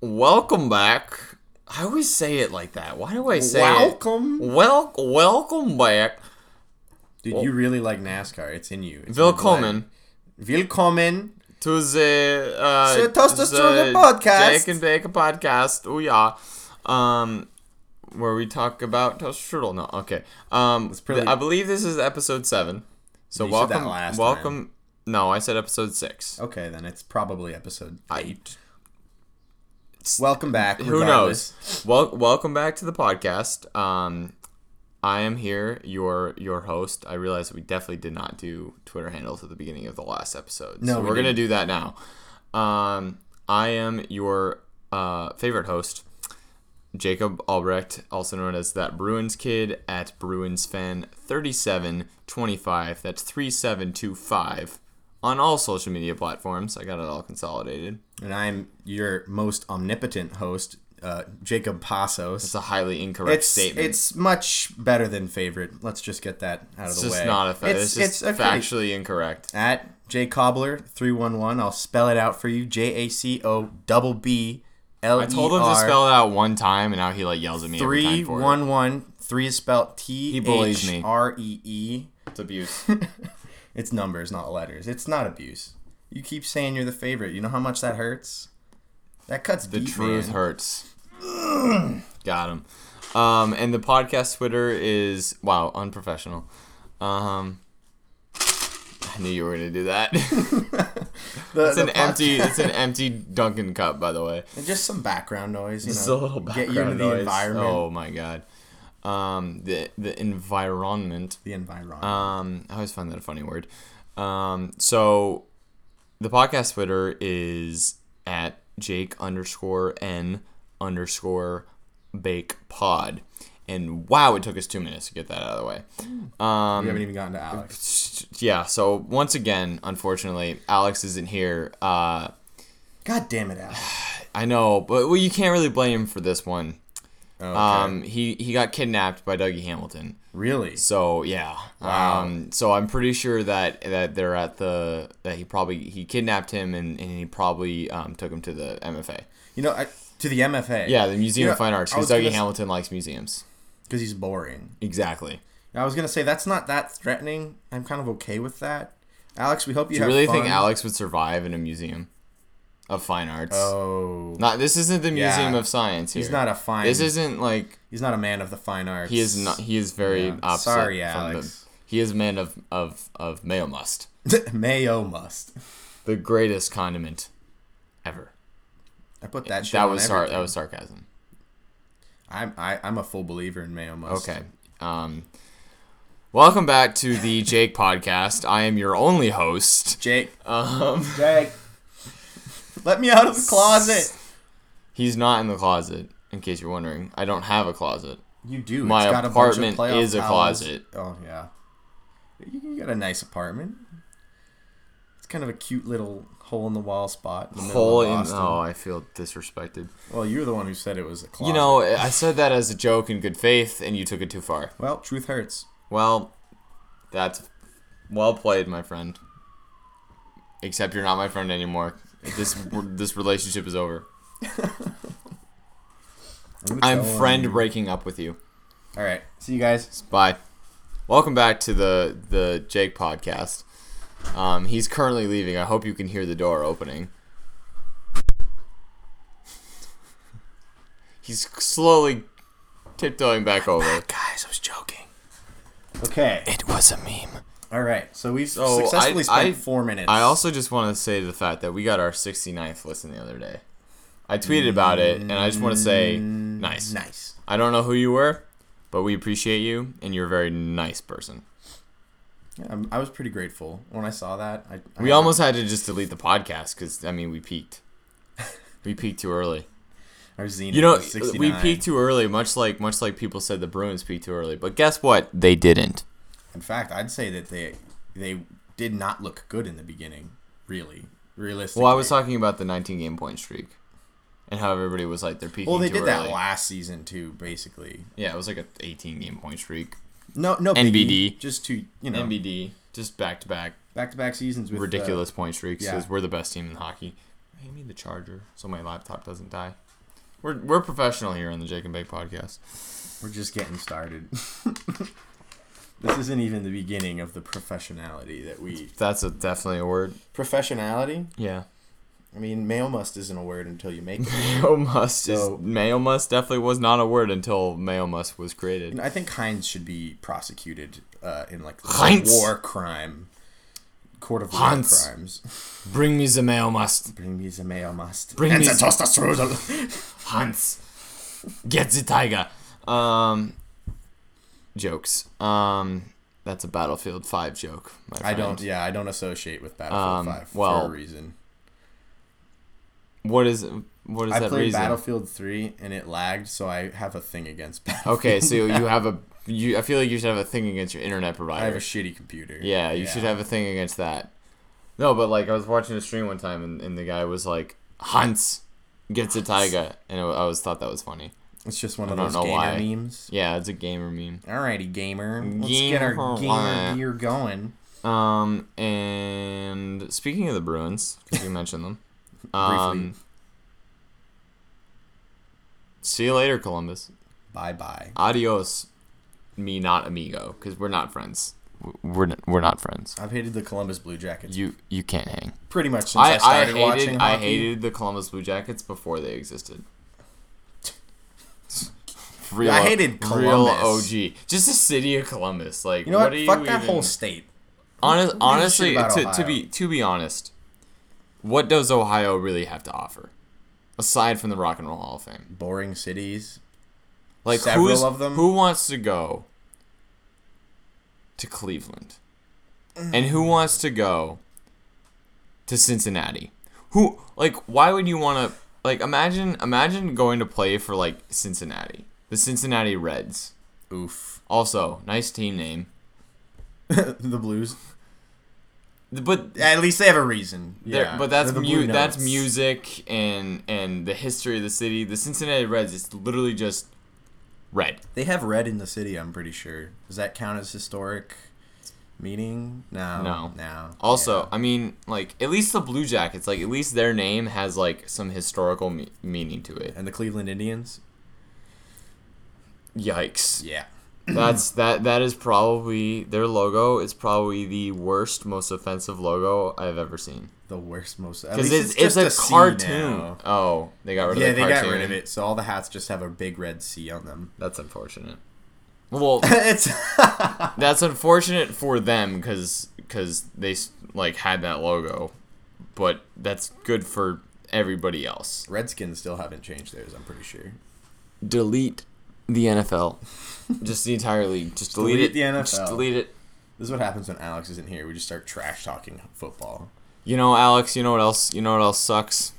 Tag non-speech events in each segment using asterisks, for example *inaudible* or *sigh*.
Welcome back. I always say it like that. Why do I say Welcome. it? Wel- welcome back. Dude, you really like NASCAR. It's in you. It's in Willkommen blood. Willkommen. to the uh, the to the podcast. Jake and Bake podcast. Oh yeah. Um, where we talk about toast strudel. No, okay. Um, pretty- I believe this is episode seven. So You said that welcome, last welcome. No, I said episode six. Okay, then it's probably episode I- eight. Welcome back. Who regardless. knows? Well, welcome back to the podcast. Um, I am here, your your host. I realize we definitely did not do Twitter handles at the beginning of the last episode. No, so we we're gonna do that now. Um, I am your uh, favorite host, Jacob Albrecht, also known as that Bruins kid at Bruins fan thirty seven twenty five. That's three seven two five on all social media platforms. I got it all consolidated. And I'm your most omnipotent host, uh, Jacob Passos. It's a highly incorrect It's statement. it's much better than favorite. Let's just get that out of It's the just way. not a fact. It's It's, just it's factually incorrect. At J Cobbler three one one. I'll spell it out for you. J A C O double B L I told him to spell it out one time, and now he like yells at me every time for one it. one. Three is spelled T bullies me. H R E E. It's abuse. *laughs* It's numbers, not letters. It's not abuse. You keep saying you're the favorite. You know how much that hurts? That cuts the deep, truth man. hurts. Got him. Um, and the podcast Twitter is wow unprofessional. Um, I knew you were gonna do that. *laughs* *laughs* The- it's an the pod- empty. It's an empty Dunkin' cup, by the way. And just some background noise. You Just know, a little get background you into the noise. environment. Oh my god. Um, the the environment. The environment. Um, I always find that a funny word. Um, so the podcast Twitter is at Jake underscore N underscore Bake Pod. And wow, it took us two minutes to get that out of the way. Um, we haven't even gotten to Alex. yeah, so once again, unfortunately, Alex isn't here. Uh, God damn it, Alex. *sighs* I know, but well, you can't really blame him for this one. Oh, okay. Um, he, he got kidnapped by Dougie Hamilton. really? So yeah. Wow. Um, so I'm pretty sure that that they're at the that he probably he kidnapped him and, and he probably um, took him to the MFA. You know, I, to the MFA. Yeah, the Museum You of Fine Arts because Dougie Hamilton likes museums. Because he's boring. Exactly. I was gonna say that's not that threatening. I'm kind of okay with that. Alex, we hope you Do you really fun. think Alex would survive in a museum of fine arts? Oh, Not this isn't the Yeah. Museum of Science here. he's not a fine. This isn't like He's not a man of the fine arts. he is not. He is very Yeah. opposite. Sorry, from the- Alex. he is a man of of of mayo must, *laughs* Mayo must. the greatest condiment ever. I put that shit That was sar- that was sarcasm. I'm I, I'm a full believer in mayo must. Okay. Um, welcome back to the *laughs* Jake podcast. I am your only host. Jake. Um, Jake. Let me out of the closet. he's not in the closet, in case you're wondering. I don't have a closet. You do. My It's got a bunch of apartment playoff is a towels. closet. Oh yeah. You you got a nice apartment. It's kind of a cute little hole in the wall spot. In the Hole in. Oh, I feel disrespected. Well, you're the one who said it was a closet. You know, I said that as a joke in good faith, and you took it too far. Well, truth hurts. Well, that's well played, my friend. Except you're not my friend anymore. This *laughs* this relationship is over. *laughs* I'm friend breaking up with you. All right. See you guys. Bye. Welcome back to the the Jake podcast. Um, he's currently leaving. I hope you can hear the door opening. He's slowly tiptoeing back over. Guys, I was joking. Okay. It was a meme. All right. So we've So, successfully I- spent I- four minutes. I also just want to say the fact that we got our 69th listen the other day. I tweeted about it, and I just want to say, nice. nice. I don't know who you were, but we appreciate you, and you're a very nice person. Yeah, I'm, I was pretty grateful when I saw that. I, I We almost had to just delete the podcast because I mean we peaked. *laughs* We peaked too early. Our zenith You know, was 69. we peaked too early, much like much like people said the Bruins peaked too early. But guess what? They didn't. In fact, I'd say that they they did not look good in the beginning. Really, realistically. Well, I was talking about the 19 game point streak. and how everybody was like they're peaking. Well, they too did that last season too, basically. Yeah, it was like a 18 game point streak. No, no NBD. biggie, just two, you know, NBD just back to back back to back seasons with uh, ridiculous point streaks yeah. because we're the best team in hockey. Hand me the charger so my laptop doesn't die. We're we're professional here on the Jake and Bake podcast. we're just getting started. *laughs* this isn't even the beginning of the professionality that we That's a definitely a word. professionality. Yeah. I mean, mayo must isn't a word until you make *laughs* it. Mayo must So- is Mayo must definitely was not a word until Mayo must was created. I think Heinz should be prosecuted uh, in like Heinz? war crime, court of war Hans. crimes. *laughs* Bring me the Mayo must. Bring me the mayo must. Bring and me the toaster strudel. *laughs* Hans. Get the tiger. Um jokes. Um that's a Battlefield 5 joke. I don't. Yeah, I don't associate with Battlefield Um, Five well, for a reason. What is what is I that played reason? Battlefield Three and it lagged, so I have a thing against Battlefield. Okay, so *laughs* you have a you I feel like you should have a thing against your internet provider. I have a shitty computer. Yeah, you should have a thing against that. No, but like I was watching a stream one time and, and the guy was like, Hunts gets a tiger. And I always thought that was funny. It's just one of those gamer why. memes. Yeah, it's a gamer meme. Alrighty, gamer. Let's get our Gamer. gamer gear going. Um, and speaking of the Bruins, because you mentioned them, um, see you later, Columbus. Bye bye. Adios, me not amigo, because we're not friends. We're n- we're not friends. I've hated the Columbus Blue Jackets You you can't hang. pretty much since I, I, I started hated watching I hated the Columbus Blue Jackets before they existed. *laughs* Real, I hated Columbus. real OG. Just the city of Columbus. Like You know what? are Fuck you that even- whole state. Honest, Who gives a honestly, to, to be to be honest, what does Ohio really have to offer, aside from the Rock and Roll Hall of Fame? Boring cities. Like Several of them? who wants to go to Cleveland, and who wants to go to Cincinnati? Who like why would you want to like imagine imagine going to play for like Cincinnati, the Cincinnati Reds. Oof. Also, nice team name, *laughs* the Blues. But At least they have a reason. There, Yeah. but that's the mu- that's music and and the history of the city. The Cincinnati Reds is literally just red. They have red in the city. I'm pretty sure. Does that count as historic meaning? No. No. No. Also, Yeah. I mean, like at least the Blue Jackets, like at least their name has like some historical me- meaning to it. and the Cleveland Indians. Yikes! Yeah. That's that. That is probably their logo. is probably the worst, most offensive logo I've ever seen. The worst, most. Because least it's, it's, a cartoon. now. Oh, they got rid Yeah, of the they cartoon. got rid of it, so all the hats just have a big red C on them. That's unfortunate. Well, *laughs* it's *laughs* That's unfortunate for them because because they s- like had that logo, but that's good for everybody else. Redskins still haven't changed theirs. I'm pretty sure. Delete the NFL, just the entire league. Just delete, delete it. the NFL. Just delete it. This is what happens when Alex isn't here. We just start trash talking football. You know, Alex. You know what else? You know what else sucks?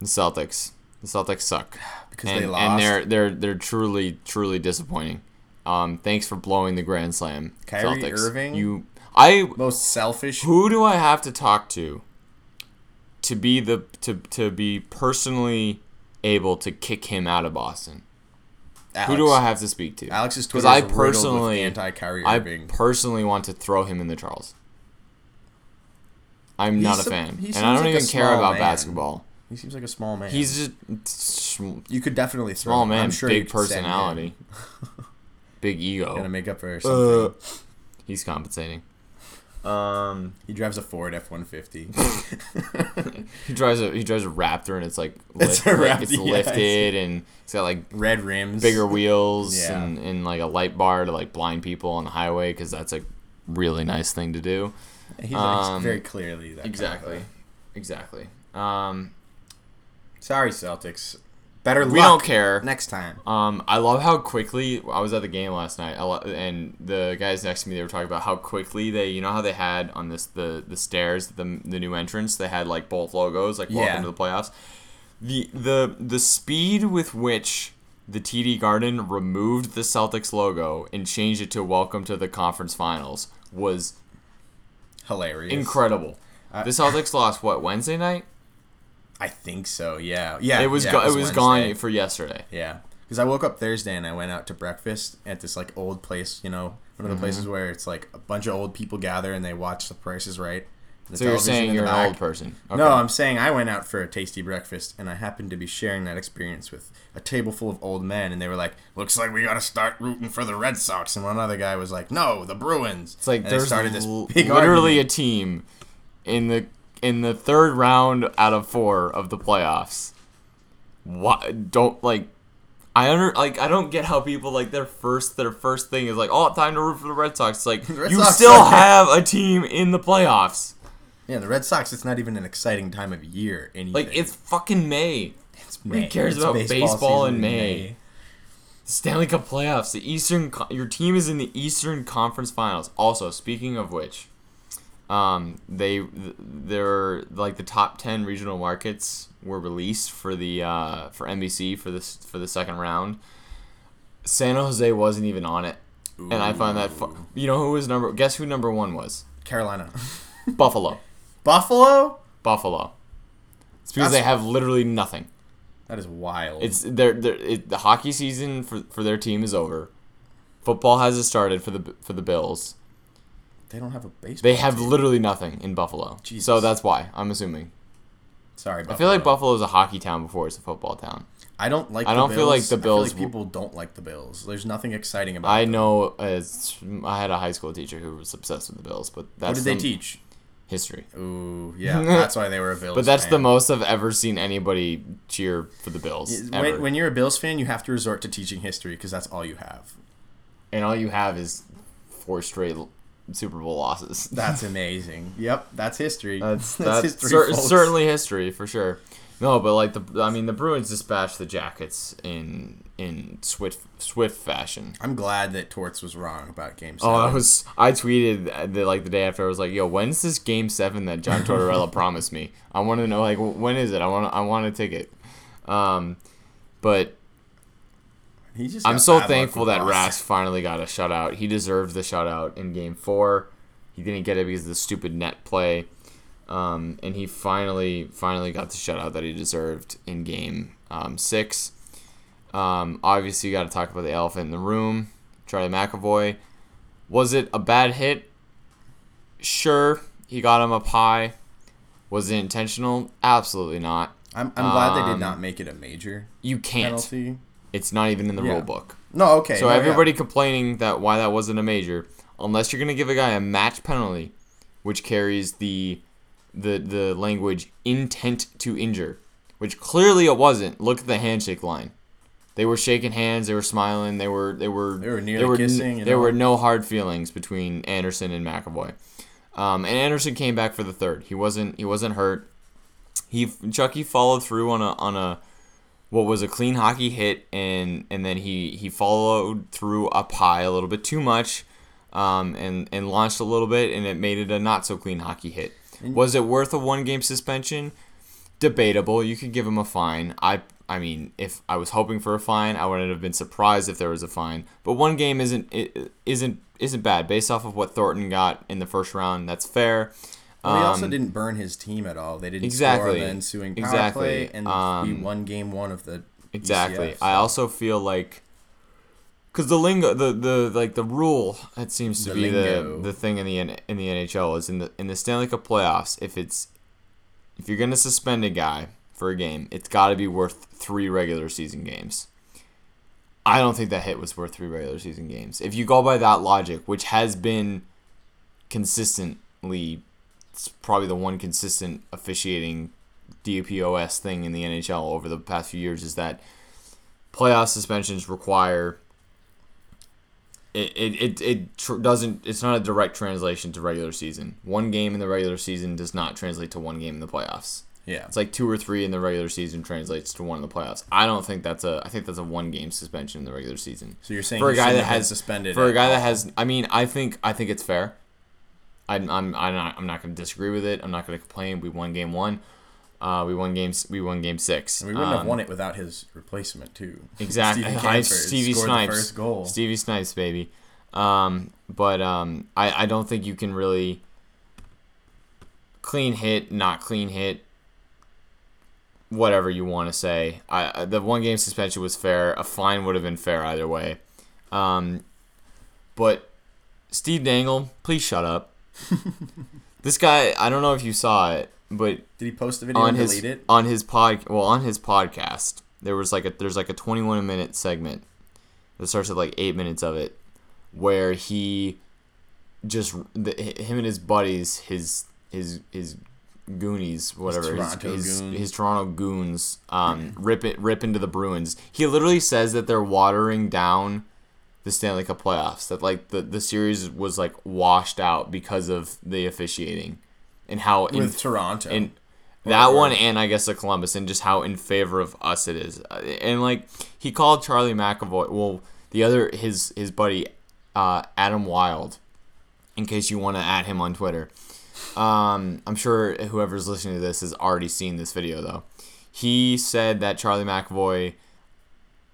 The Celtics. The Celtics suck Because and, they lost. and they're they're they're truly truly disappointing. Um, thanks for blowing the Grand Slam, Kyrie Celtics. Irving? You, I most selfish. who do I have to talk to to be the to to be personally able to kick him out of Boston? Alex. Who do I have to speak to? Alex's because Twitter I personally anti-Kyrie I Irving. personally want to throw him in the Charles. I'm not a He's fan, he and seems I don't like a even care small about man. basketball. He seems like a small man. He's just sm- you could definitely throw small him. man, I'm sure you big could send him. personality, *laughs* big ego. Gonna make up for something. Uh, he's compensating. Um, he drives a Ford F one fifty. *laughs* he drives a he drives a Raptor, and it's like *laughs* It's lift, a like, Raptor, it's yeah, lifted, and it's got like Red rims. bigger wheels Yeah. and, and like a light bar to like blind people on the highway because that's a really nice thing to do. He's, he's Um, very clearly that. kind of Exactly, guy. exactly. Um, Sorry, Celtics. Better we don't care. next time. Um, I love how quickly I was at the game last night. I lo- and the guys next to me they were talking about how quickly they, you know, how they had on this the the stairs, the the new entrance, they had like both logos, like welcome Yeah. to the playoffs. The the the speed with which the TD Garden removed the Celtics logo and changed it to welcome to the conference finals was Hilarious. incredible. I- the Celtics *laughs* lost what Wednesday night? I think so. Yeah, yeah. It was yeah, go- it was Wednesday. gone for yesterday. Yeah, because I woke up Thursday and I went out to breakfast at this like old place. You know, one of the Mm-hmm. places where it's like a bunch of old people gather and they watch The Price is Right. The So you're saying you're an old person? Okay. No, I'm saying I went out for a tasty breakfast and I happened to be sharing that experience with a table full of old men and they were like, "Looks like we got to start rooting for the Red Sox." And one other guy was like, "No, the Bruins." It's like and there's started this l- literally argument. a team in the in the third round out of four of the playoffs. What don't like I under like I don't get how people like their first their first thing is like oh time to root for the Red Sox. It's like *laughs* Red you Sox still suck. have a team in the playoffs. Yeah, the Red Sox. It's not even an exciting time of year. Anything. Like it's fucking May. It's who cares It's about baseball season in May? Stanley Cup playoffs. The Eastern your team is in the Eastern Conference Finals. Also, speaking of which, um, they they're like the top ten regional markets were released for the uh, for NBC for this for the second round. San Jose wasn't even on it, and I find that fu- you know who was number guess who number one was Carolina, *laughs* Buffalo Buffalo. Buffalo. It's because That's- they have literally nothing. That is wild. It's they're it, the hockey season for, for their team is over. Football hasn't started for the for the Bills. They don't have a baseball. They have team. literally nothing in Buffalo. Jesus. So that's why I'm assuming. Sorry, Buffalo. I feel like Buffalo is a hockey town before it's a football town. I don't like. I the don't feel like Bills. the I feel Bills like people don't like the Bills. There's nothing exciting about. I them. know as I had a high school teacher who was obsessed with the Bills, but that's What did they teach? History. Ooh, *laughs* yeah, that's why they were a Bills. But that's the most I've ever seen anybody cheer for the Bills. ever. When, when you're a Bills fan, you have to resort to teaching history because that's all you have. and all you have is four straight Super Bowl losses. *laughs* That's amazing. yep, that's history. That's *laughs* that's, history. cer- certainly history for sure. No, but like the I mean the Bruins dispatched the Jackets in in swift swift fashion. I'm glad that Torts was wrong about Game Seven. Oh, I was I tweeted the, like the day after I was like, "Yo, when's this Game Seven that John *laughs* Tortorella promised me? I want to know like when is it? I want I want a ticket." Um, but I'm so thankful that. Rask finally got a shutout. He deserved the shutout in Game Four. He didn't get it because of the stupid net play, um, and he finally finally got the shutout that he deserved in Game um, Six. Um, obviously, you got to talk about the elephant in the room, Charlie McAvoy. Was it a bad hit? Sure, he got him up high. Was it intentional? Absolutely not. I'm, I'm glad they Um, did not make it a major You can't. penalty. It's not even in the Yeah. rule book. No, okay. So no, yeah. everybody complaining that why that wasn't a major, unless you're gonna give a guy a match penalty, which carries the the the language intent to injure, which clearly it wasn't. Look at the handshake line. They were shaking hands. They were smiling. They were they were They were nearly there were, kissing and there were no hard feelings between Anderson and McAvoy. Um, and Anderson came back for the third. He wasn't he wasn't hurt. He Chucky followed through on a on a what was a clean hockey hit and and then he he followed through up high a little bit too much um, and and launched a little bit and it made it a not so clean hockey hit. Was it worth a one game suspension? Debatable. You could give him a fine. I i mean if i was hoping for a fine i wouldn't have been surprised if there was a fine. But one game isn't isn't isn't bad. Based off of what thornton got in the first round that's fair Well, he also Um, didn't burn his team at all. They didn't Exactly. score the ensuing power Exactly. play, and we Um, won game one of the Exactly. ECF, I also feel like because the lingo, the the like the rule that seems to The be the lingo. the thing in the in the NHL is in the in the Stanley Cup playoffs. If it's if you're gonna suspend a guy for a game, it's got to be worth three regular season games. I don't think that hit was worth three regular season games. If you go by that logic, which has been consistently, it's probably the one consistent officiating DPOS thing in the NHL over the past few years is that playoff suspensions require it it, it, it tr- doesn't it's not a direct translation to regular season. One game in the regular season does not translate to one game in the playoffs. yeah. It's like two or three in the regular season translates to one in the playoffs. I don't think that's a I think that's a one game suspension in the regular season. So you're saying for a guy that has suspended for a guy that has I mean I think I think it's fair. I'm I'm I'm not I'm not going to disagree with it. I'm not going to complain. We won game 1. Uh, we won games we won game 6. And we wouldn't have Um, won it without his replacement too. *laughs* Exactly. Stevie Stevie Snipes. The first goal. Stevie Snipes, baby. Um, but um, I, I don't think you can really clean hit, not clean hit. whatever you want to say. I I- the one game suspension was fair. A fine would have been fair either way. Um, but Steve Dangle, please shut up. *laughs* this guy, I don't know if you saw it, but Did he post the video on and his delete it? on his pod well on his podcast there was like a there's like a 21 minute segment that starts at like eight minutes of it where he just the, him and his buddies his his his goonies whatever his Toronto his, goons. his Toronto goons um *clears throat* rip it rip into the Bruins he literally says that they're watering down the Stanley Cup playoffs that like the the series was like washed out because of the officiating and how in- With Toronto. and that or- one and I guess the Columbus and just how in favor of us it is. Uh, And like he called Charlie McAvoy, well, the other his his buddy uh, Adam Wild, in case you want to add him on Twitter. Um, I'm sure whoever's listening to this has already seen this video though. He said that Charlie McAvoy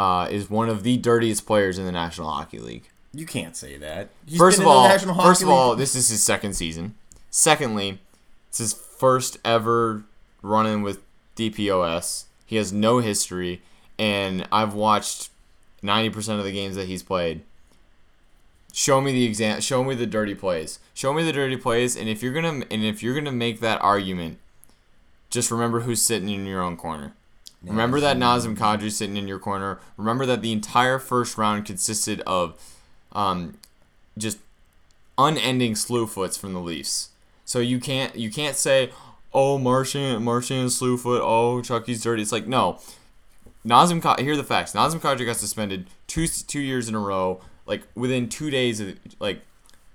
uh, is one of the dirtiest players in the National Hockey League. you can't say that. He's First of all, first of all, this is his second season. Secondly, it's his first ever run-in with DPOS. He has no history, and I've watched ninety percent of the games that he's played. Show me the exam. Show me the dirty plays. Show me the dirty plays, and if you're gonna and if you're gonna make that argument, just remember who's sitting in your own corner. Remember that Nazem Kadri sitting in your corner. Remember that the entire first round consisted of um, just unending slew foots from the Leafs. So you can't you can't say, oh Martian Martian slew foot, oh Chucky's dirty. It's like no. Nazem Ka- here are the facts. Nazem Kadri got suspended two two years in a row, like within two days of like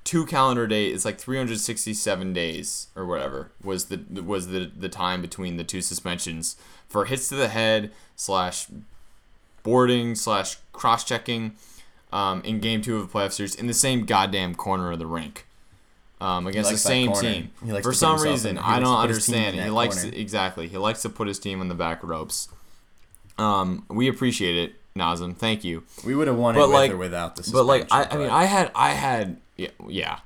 two calendar days. It's like 367 days or whatever was the was the the time between the two suspensions for hits to the head slash boarding slash cross checking um, in game two of the playoff series in the same goddamn corner of the rink um, against the same team. For some reason, in- I don't to put his team in understand. He likes corner. exactly. He likes to put his team in the back ropes. Um, we appreciate it, Nazem. Thank you. we would have won it But with like, or without the but like, I, suspension, I mean, I had, I had, yeah, yeah,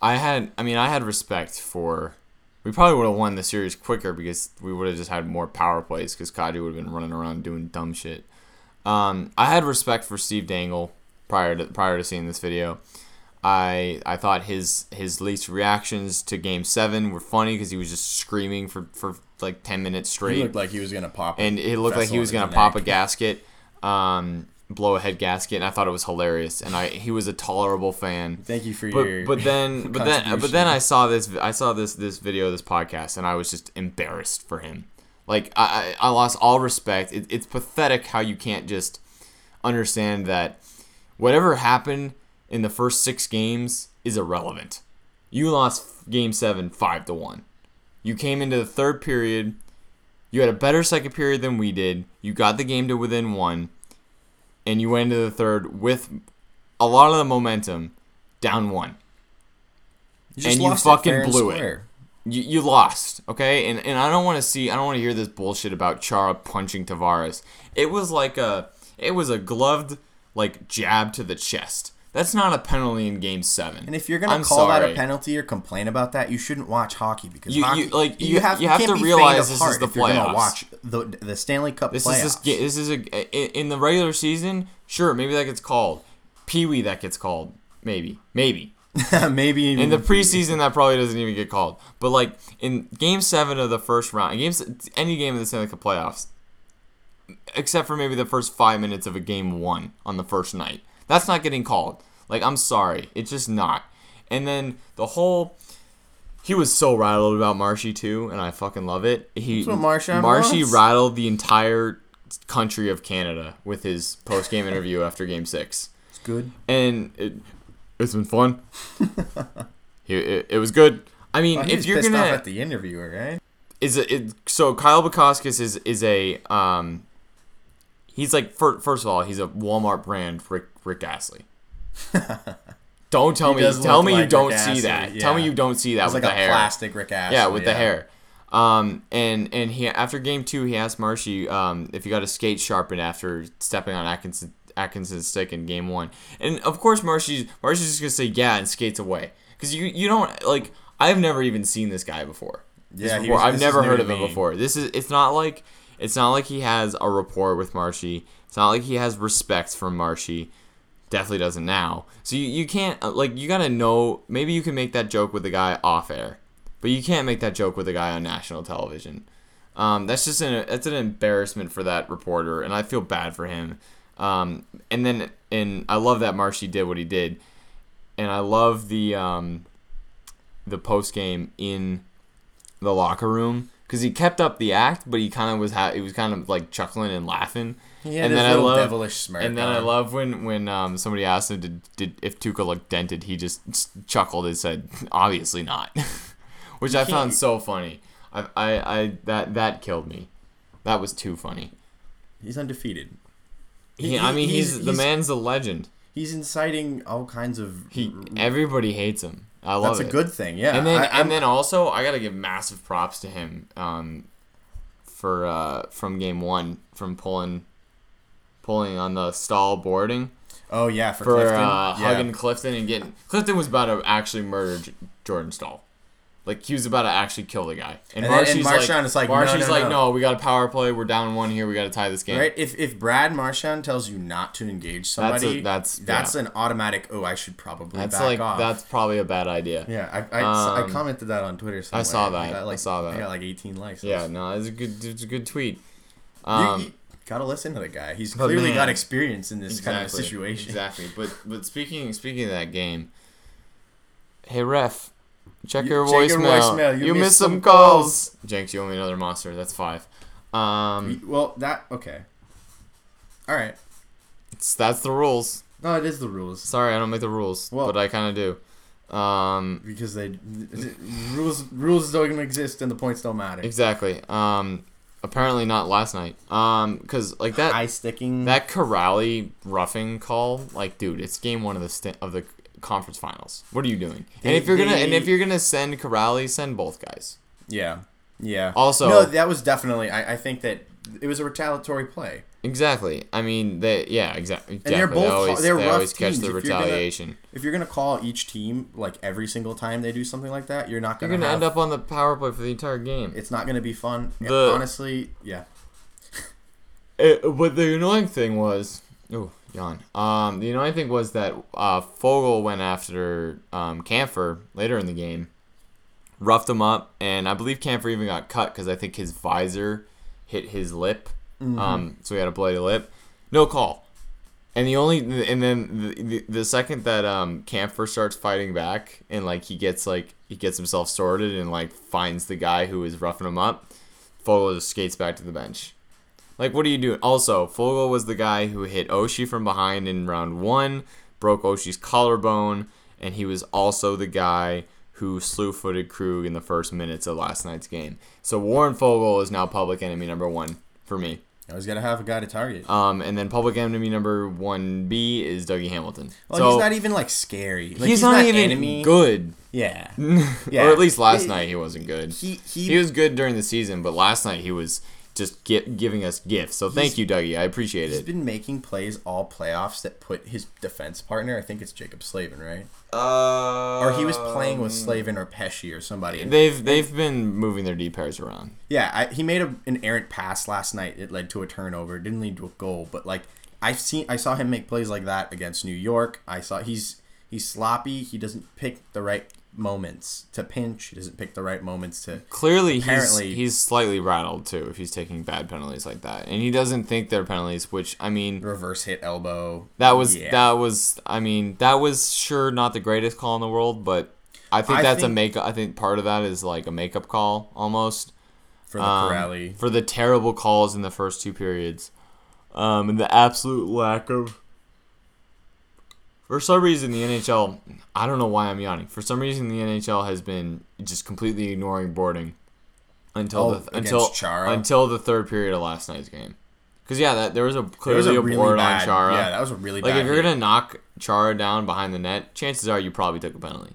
I had, I mean, I had respect for. We probably would have won the series quicker because we would have just had more power plays because Kadri would have been running around doing dumb shit. Um, I had respect for Steve Dangle prior to prior to seeing this video. I I thought his his least reactions to Game Seven were funny because he was just screaming for for like ten minutes straight he looked like he was gonna pop. and it looked like he was gonna pop a gasket, um, blow a head gasket, and I thought it was hilarious. And I he was a tolerable fan. Thank you for But your. but then *laughs* but then but then I saw this I saw this this video this podcast and I was just embarrassed for him. Like I I lost all respect. It, it's pathetic how you can't just understand that whatever happened in the first six games is irrelevant. You lost game seven five to one. You came into the third period. You had a better second period than we did. You got the game to within one, and you went into the third with a lot of the momentum down one. You just and you fucking and blew it. You, you lost, okay? And and I don't want to see I don't want to hear this bullshit about Chara punching Tavares. It was like a it was a gloved like jab to the chest. That's not a penalty in game 7. And if you're gonna I'm call that a penalty or complain about that, you shouldn't watch hockey because You- hockey, you- like, you- have, you have to realize this is the if you're gonna watch the the Stanley Cup This playoffs. is this, this is a in the regular season, sure, maybe that gets called. Pee-wee that gets called, maybe. Maybe. *laughs* maybe even In the preseason, that probably doesn't even get called. But like in Game Seven of the first round, games any game of the Stanley Cup playoffs, except for maybe the first five minutes of a game one on the first night, that's not getting called. Like I'm sorry, it's just not. And then the whole. He was so rattled about Marshy too, and I fucking love it. He That's what Marshy rattled the entire country of Canada with his post game interview *laughs* after Game Six it's good. and it, it's been fun. *laughs* He- it, it was good. I mean, Well, he if you're gonna at the interviewer, right? is it, it so Kyle Bukauskas is is a um he's like fir- first of all he's a Walmart brand Rick Rick Astley. *laughs* don't tell me tell me you don't see that. Tell me you don't see that It's with like the a hair. plastic Rick Astley. Yeah, with the hair. Um, and and he after game two, he asked Marshy um, if he got a skate sharpened after stepping on Atkinson Atkinson's stick in game one. And of course, Marshy's Marshy's just gonna say yeah and skates away because you you don't like I've never even seen this guy before. Yeah, before. was- I've never heard of him before. This is it's not like It's not like he has a rapport with Marshy. It's not like he has respect for Marshy. Definitely doesn't now. So you, you can't uh, like you gotta know. Maybe you can make that joke with the guy off air, but you can't make that joke with the guy on national television. Um, that's just an that's an embarrassment for that reporter, and I feel bad for him. Um, and then and I love that Marshy did what he did, and I love the um, the post game in the locker room because he kept up the act, but he kind of was ha- he was kind of like chuckling and laughing. He had and his then I love devilish smirk and then I love when when um, somebody asked him did, did if Tuukka looked dented, he just chuckled and said, "Obviously not," *laughs* which I found can't- so funny. I, I I that that killed me. That was too funny. He's undefeated. He, I mean, he's, the man's a legend. He's inciting all kinds of. He everybody hates him. I love that's a good thing. Yeah. and then I, and then also I gotta give massive props to him um, for uh, from game one from pulling pulling on the Staal boarding oh yeah, for, for Clifton. uh, yeah. hugging Clifton and getting Clifton was about to actually murder J- Jordan Staal. Like he was about to actually kill the guy, and, And then- and Marchand like, is like, no, no, like, no. no, we got a power play, we're down one here, we got to tie this game. Right? If if Brad Marchand tells you not to engage That's a- somebody, that's- that's yeah. an automatic. Oh, I should probably That's back like off. that's probably a bad idea. yeah. I I, I Um, commented that on Twitter. Somewhere. saw that. got, I saw that. I got like 18 likes. Yeah, no, it's a good, it's a good tweet. You, Um, you gotta listen to the guy. He's But clearly man, got experience in this kind of situation. Exactly. *laughs* But but speaking speaking of that game, hey ref, check You- your check your voicemail. voicemail. You, You missed some some calls. Jenks, you owe me another monster. That's five. Um, Well, that okay. All right. it's, that's the rules. No, it is the rules Sorry, I don't make the rules, Well- but I kind of do. Um, because they rules rules don't even exist and the points don't matter. exactly. Um, apparently not last night. Um, because like that Eye sticking. that Kuraly roughing call, like, dude, it's game one of the st- of the conference finals. What are you doing? and if you're gonna and if you're gonna send Kuraly, send both guys. yeah. Yeah. Also- no, that was definitely. I, I think that it was a retaliatory play. Exactly. I mean, they yeah, exactly. And they're both they always, they're they rough always catch teams. the If you're gonna- retaliation. If you're gonna call each team like every single time they do something like that, you're not gonna. You're gonna, gonna have, end up on the power play for the entire game. It's not gonna be fun. The- Honestly, yeah. *laughs* It, but the annoying thing was, oh, yawn. Um, the annoying thing was that uh, Foegele went after um, Kampfer later in the game, roughed him up, and I believe Kampfer even got cut because I think his visor hit his lip, um, so he had a bloody lip. No call. And the only and then the, the, the second that um Kampfer starts fighting back and like he gets like he gets himself sorted and like finds the guy who is roughing him up, Foegele just skates back to the bench. Like, what are you doing? Also, Foegele was the guy who hit Oshie from behind in round one, broke Oshie's collarbone, and he was also the guy who slew footed Krug in the first minutes of last night's game. So Warren Foegele is now public enemy number one for me. You always gotta have a guy to target. Um, and then public enemy number one B is Dougie Hamilton. well, so he's not even like scary. Like, he's, not, even enemy. good. Yeah. *laughs* or at least last night he wasn't good. He he, He was good during the season, but last night he was just gi- giving us gifts. So thank you, Dougie. I appreciate He's it. He's been making plays all playoffs that put his defense partner. I think it's Jaccob Slavin, right? Uh, Or he was playing with Slavin or Pesce or somebody. And They've they've been moving their D pairs around. yeah, I, he made a, an errant pass last night. It led to a turnover. It didn't lead to a goal, but like I've seen, I saw him make plays like that against New York. I saw he's he's sloppy. He doesn't pick the right moments to pinch. He doesn't pick the right moments to. Clearly, he's Apparently- he's slightly rattled too if he's taking bad penalties like that, and he doesn't think they're penalties. Which I mean, Reverse hit elbow. that was Yeah. that was I mean that was sure not the greatest call in the world, but I think I that's a think- make. I think part of that is like a makeup call almost. for the um, for the terrible calls in the first two periods, um, and the absolute lack of. For some reason, the NHL, I don't know why I'm yawning. For some reason, the NHL has been just completely ignoring boarding until Oh, the until Chara? until the third period of last night's game. Because yeah, that there was a It was clearly a a, really board bad. on Chara. Yeah, that was a really like if you're hit. gonna knock Chara down behind the net, chances are you probably took a penalty.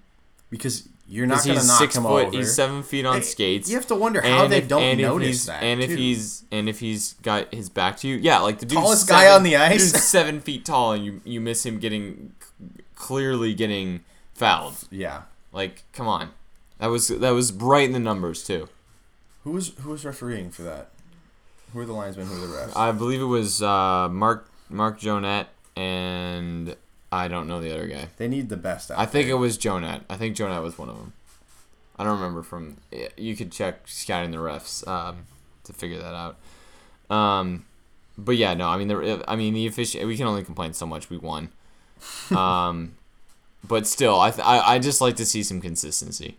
because you're not gonna he's knock six him foot, over. he's seven feet on And skates. You have to wonder how they if- don't and notice that. And if too. he's and if he's got his back to you, yeah, like the dude's Tallest guy on the ice. dude's seven feet tall, and you you miss him getting clearly getting fouled. yeah, Like, come on, that was that was right in the numbers too. who was who was refereeing for that? Who are the linesmen? Who are the refs? I believe it was uh, Mark Mark Joannette and I don't know the other guy. they need the best. Out I think it was Joannette. I think Joannette was one of them. I don't remember from. You could check scouting the refs um, to figure that out. Um, but yeah, no. I mean, the I mean the official. We can only complain so much. We won. *laughs* Um, but still, I, th- I I just like to see some consistency.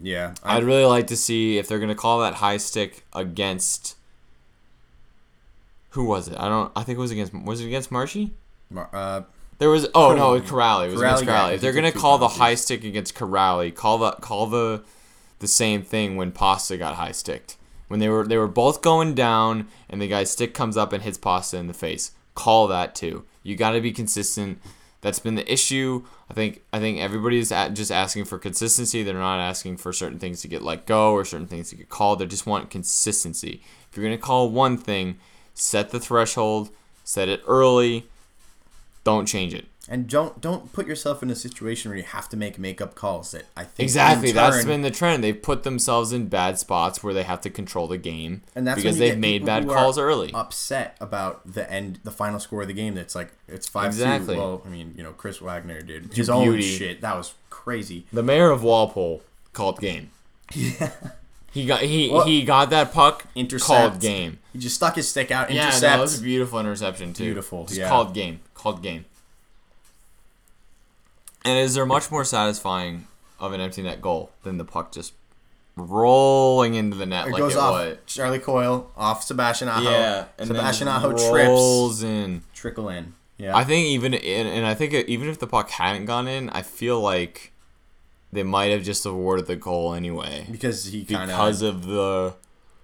Yeah, I, I'd really like to see if they're gonna call that high stick against. Who was it? I don't. I think it was against. Was it against Marshy? Mar- uh, There was oh no, it was Kuraly. It was against Kuraly, yeah, If they're gonna call the high stick against Kuraly, call the call the the same thing when Pasta got high sticked. When they were they were both going down and the guy's stick comes up and hits Pasta in the face. Call that too. You got to be consistent. That's been the issue. I think I think everybody's at just asking for consistency. They're not asking for certain things to get let go or certain things to get called. They just want consistency. If you're gonna call one thing, set the threshold, set it early. Don't change it. And don't don't put yourself in a situation where you have to make makeup calls. That I think in Exactly. that's been the trend. They've put themselves in bad spots where they have to control the game and that's because they've made bad calls early. Upset about the end, the final score of the game. That's like it's five Exactly. two. Well, I mean, you know, Chris Wagner did It's his a own beauty. shit. That was crazy. The mayor of Walpole called game. Yeah. *laughs* He got he Well, he got that puck intercept. called game. He just stuck his stick out. Yeah, Intercept. no, that was a beautiful interception too. Beautiful, Just yeah. called game. Called game. And is there much more satisfying of an empty net goal than the puck just rolling into the net it like goes it off was? Charlie Coyle off Sebastian Aho. Yeah, and Sebastian Aho trips, rolls in. trickle in. Yeah, I think even and, and I think even if the puck hadn't gone in, I feel like they might have just awarded the goal anyway because he kind because of of the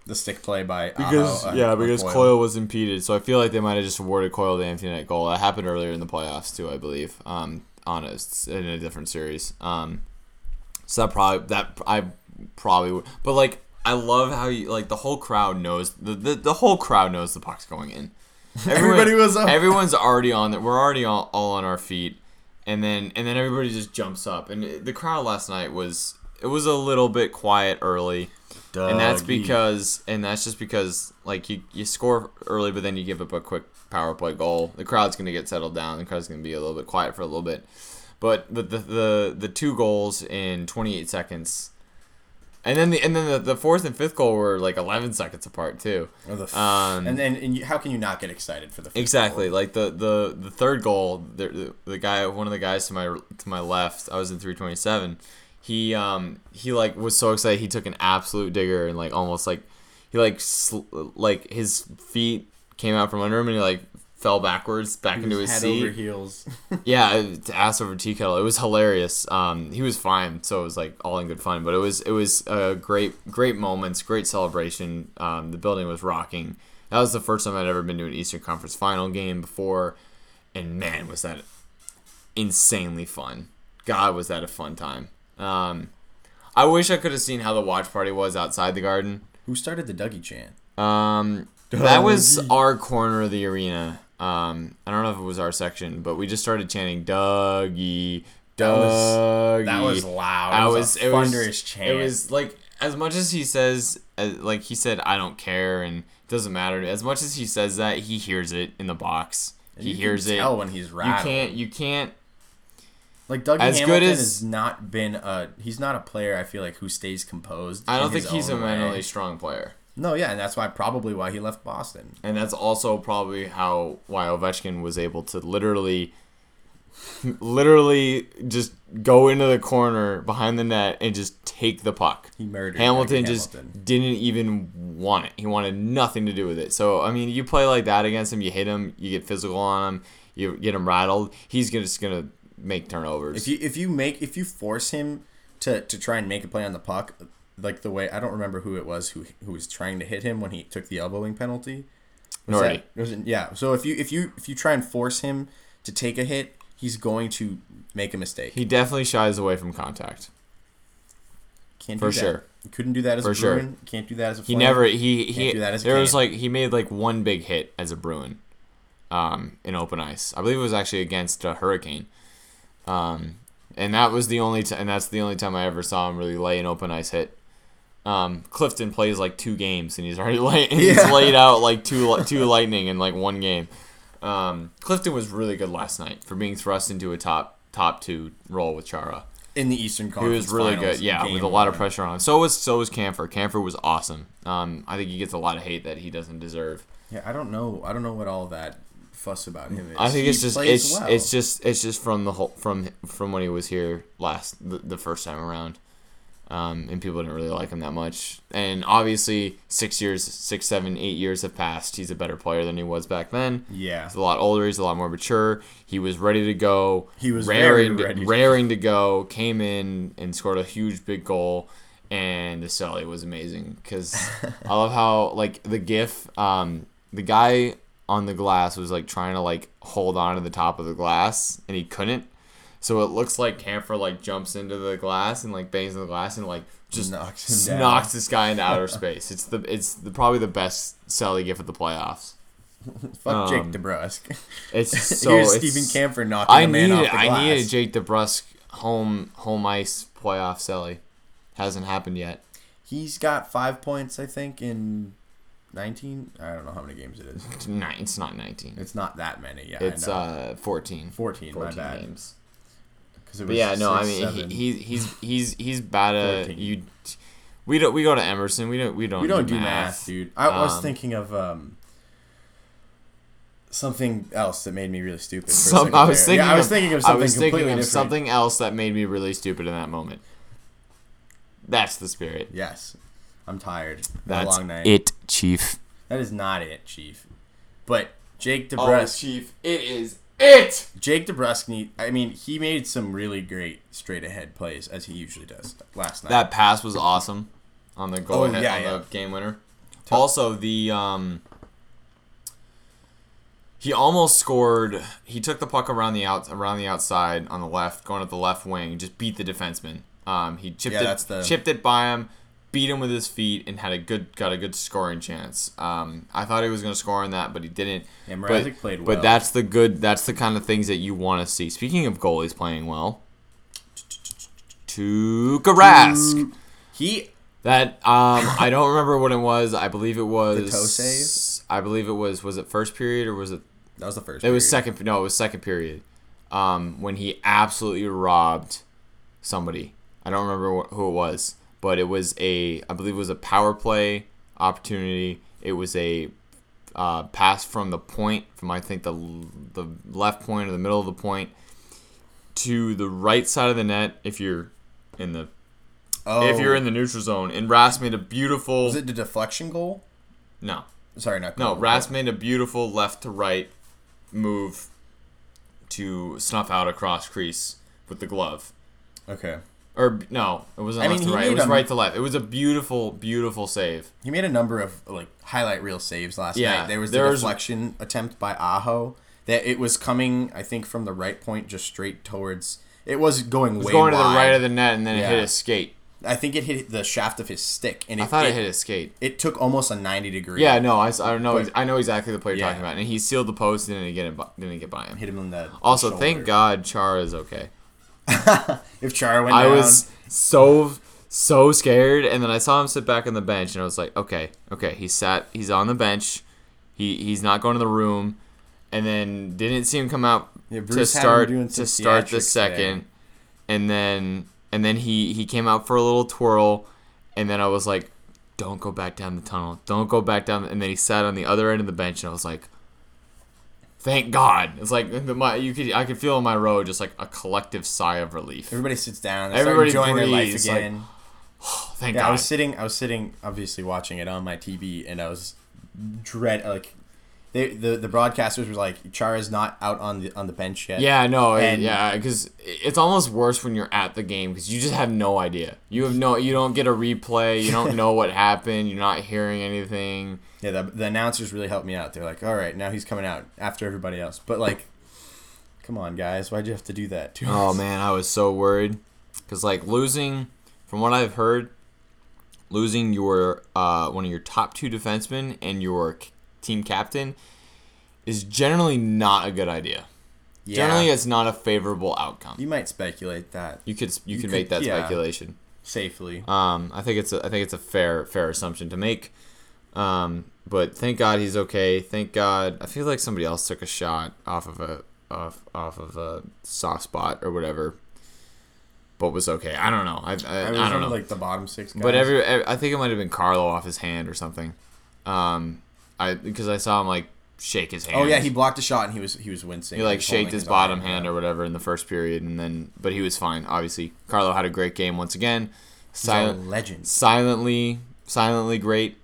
the stick play by because Aho, yeah because Coyle. Coyle was impeded, so I feel like they might have just awarded Coyle the empty net goal. That happened earlier in the playoffs too, I believe. Um, on a, in a different series. Um, so that probably that I probably would, but like I love how you like the whole crowd knows the the, the whole crowd knows the puck's going in. *laughs* Everybody was up. Everyone's already on that. We're already all, all on our feet, and then and then everybody just jumps up. And it- the crowd last night was it was a little bit quiet early, and that's because and that's just because like you you score early, but then you give up a quick power play goal. The crowd's gonna get settled down. The crowd's gonna be a little bit quiet for a little bit, but but the the the two goals in 28 seconds. And then the and then the, the fourth and fifth goal were like 11 seconds apart too. Or the f- Um, and then and you, how can you not get excited for the fifth Exactly. goal? Like the the the third goal, the, the the guy, one of the guys to my to my left, I was in 327. He um he like was so excited he took an absolute digger and like almost like he like sl- like his feet came out from under him and he like fell backwards back He into his head seat. over heels. *laughs* Yeah, ass over tea kettle. It was hilarious. Um, he was fine, so it was like all in good fun. But it was it was a great great moments, great celebration. Um, the building was rocking. That was the first time I'd ever been to an Eastern Conference Final game before, and man, was that insanely fun. God, was that a fun time. Um, I wish I could have seen how the watch party was outside the garden. Who started the Dougie chant? Um, that was our corner of the arena. Um, I don't know if it was our section, but we just started chanting Dougie, Dougie. That was loud. I was, was a it was thunderous chant. It was like as much as he says, as, like he said, I don't care and it doesn't matter. As much as he says that, he hears it in the box. And he hears it. Tell when he's rattled. You can't. You can't. Like Dougie as good Hamilton as- has not been a. He's not a player. I feel like who stays composed. I don't in think he's a way. mentally strong player. No, yeah, and that's why probably why he left Boston. And that's also probably how why Ovechkin was able to literally literally just go into the corner behind the net and just take the puck. He murdered Hamilton just Hamilton. didn't even want it. He wanted nothing to do with it. So I mean, you play like that against him, you hit him, you get physical on him, you get him rattled. He's just gonna make turnovers. If you if you make if you force him to to try and make a play on the puck, like the way I don't remember who it was who who was trying to hit him when he took the elbowing penalty. Was that- was it- yeah. So if you if you if you try and force him to take a hit, he's going to make a mistake. he definitely shies away from contact. Can't for do that. sure. You couldn't do that as For a sure. Bruin. Can't do that as a. He never he he do that as a there was like he made like one big hit as a Bruin, um, in open ice. I believe it was actually against a Hurricane, um, and that was the only t- and that's the only time I ever saw him really lay an open ice hit. Um, Clifton plays like two games and he's already *laughs* late. He's Yeah. laid out like two two lightning in like one game. Um, Clifton was really good last night for being thrust into a top top two role with Chara. in the Eastern Conference. He was really good, yeah, with a lot of pressure on him. So was so was Kampfer. Kampfer was awesome. Um, I think he gets a lot of hate that he doesn't deserve. Yeah, I don't know. I don't know what all that fuss about him is. I think He it's just it's well. it's just it's just from the whole from from when he was here last the, the first time around, um, and people didn't really like him that much. And obviously, six years, six, seven, eight years have passed. He's a better player than he was back then. yeah. He's a lot older. He's a lot more mature. He was ready to go. He was raring, ready. to, raring to go. Came in and scored a huge big goal. And the celly was amazing because *laughs* I love how like the GIF, um, the guy on the glass was like trying to like hold on to the top of the glass and he couldn't. So it looks like Kampfer like jumps into the glass and like bangs in the glass and like just Knocks him s- down. knocks this guy into outer *laughs* space. It's the it's the, probably the best celly GIF of the playoffs. Fuck Jake um, DeBrusk. It's *laughs* so Here's it's, Stephen Kampfer knocking I a man needed off the glass. I needed Jake DeBrusk home home ice playoff celly. Hasn't happened yet. He's got five points, I think, in nineteen. I don't know how many games it is. It's nine. It's not nineteen. It's not that many. Yeah, It's uh fourteen. 14, my bad. games. But was yeah, no, I mean seven. he, he he's he's he's bad at 14. you. We don't we go to Emerson. We don't we don't we don't do math. math, dude. I was Um, thinking of um something else that made me really stupid. For Some, I was thinking. Yeah, I was of, thinking of I something was completely thinking of different. something else that made me really stupid in that moment. That's the spirit. Yes, I'm tired. That's long night. it, Chief. That is not it, Chief. But Jake Oh, DeBrusk, Chief, it is it. Jake DeBrusk, I mean, he made some really great straight ahead plays as he usually does last night. That pass was awesome on the goal Oh, ahead yeah, on yeah. the game winner. Also, the um, he almost scored. He took the puck around the out around the outside on the left, going at the left wing, just beat the defenseman. Um, he chipped Yeah, it, that's the- chipped it by him, beat him with his feet, and had a good got a good scoring chance. Um, I thought he was going to score on that, but he didn't. Yeah, but, Mrazek played well. But that's the good. That's the kind of things that you want to see. Speaking of goalies playing well, to Rask. he That um, I don't remember what it was. I believe it was The toe save? I believe it was. Was it first period or was it? that was the first. It was second. No, it was second period. Um, when he absolutely robbed somebody. I don't remember wh- who it was, but it was a. I believe it was a power play opportunity. It was a uh, pass from the point, from I think the the left point or the middle of the point to the right side of the net. If you're in the Oh, if you're in the neutral zone, and Ras made a beautiful. was it the deflection goal? no, Sorry, not no. goal, Ras but- made a beautiful left to right move to snuff out a cross crease with the glove. Okay, Or no, it wasn't I left mean, to he right. It was a- right to left. It was a beautiful, beautiful save. he made a number of like highlight reel saves last Yeah, night. There was the there was- deflection attempt by Aho that it was coming, I think, from the right point, just straight towards. It was going It was way going to the right of the net, and then it hit his skate. I think it hit the shaft of his stick, and it, I thought it, it, hit his skate. it took almost a ninety degree. Yeah, no, I, I don't know. But- I know exactly the play you're Yeah. talking about, and he sealed the post and didn't get it. by- Didn't get by him. hit him in the. Also, shoulder. thank God Chara is okay. *laughs* If Chara went I down, was so so scared, and then I saw him sit back on the bench, and I was like, okay, okay, he sat, he's on the bench, he he's not going to the room, and then didn't see him come out Yeah, to Bruce had him start to start the second, and then and then he he came out for a little twirl, and then I was like, don't go back down the tunnel, don't go back down, and then he sat on the other end of the bench, and I was like. Thank God! It's like my you could I could feel in my row just like a collective sigh of relief. everybody sits down. Everybody enjoying their life breathes, like, again. *sighs* Thank yeah, God! I was sitting. I was sitting, obviously watching it on my TV, and I was dread like. They, the the broadcasters were like, Chara's not out on the on the bench yet. Yeah, no, And- yeah, because it's almost worse when you're at the game because you just have no idea. You have no, you don't get a replay. You don't know what happened. You're not hearing anything. Yeah, the, the announcers really helped me out. They're like, all right, now he's coming out after everybody else. But like, come on, guys, why'd you have to do that to Oh us? man, I was so worried because like losing, from what I've heard, losing your uh, one of your top two defensemen and your c- team captain is generally not a good idea. Yeah. Generally, it's not a favorable outcome. you might speculate that. You could you, You could could- make that yeah. speculation. safely. Um, I think it's a, I think it's a fair fair assumption to make. Um, but thank God he's okay. Thank God. I feel like somebody else took a shot off of a off off of a soft spot or whatever, but was okay. I don't know. I I, I, was I don't know. like the bottom six guys. but every, every I think it might have been Carlo off his hand or something. Um, I because I saw him like shake his hand. oh yeah, he blocked a shot and he was he was wincing. He like was shaked holding his bottom hand or whatever in the first period, and then but he was fine. Obviously, Carlo had a great game once again. Silent, legend. silently, silently great.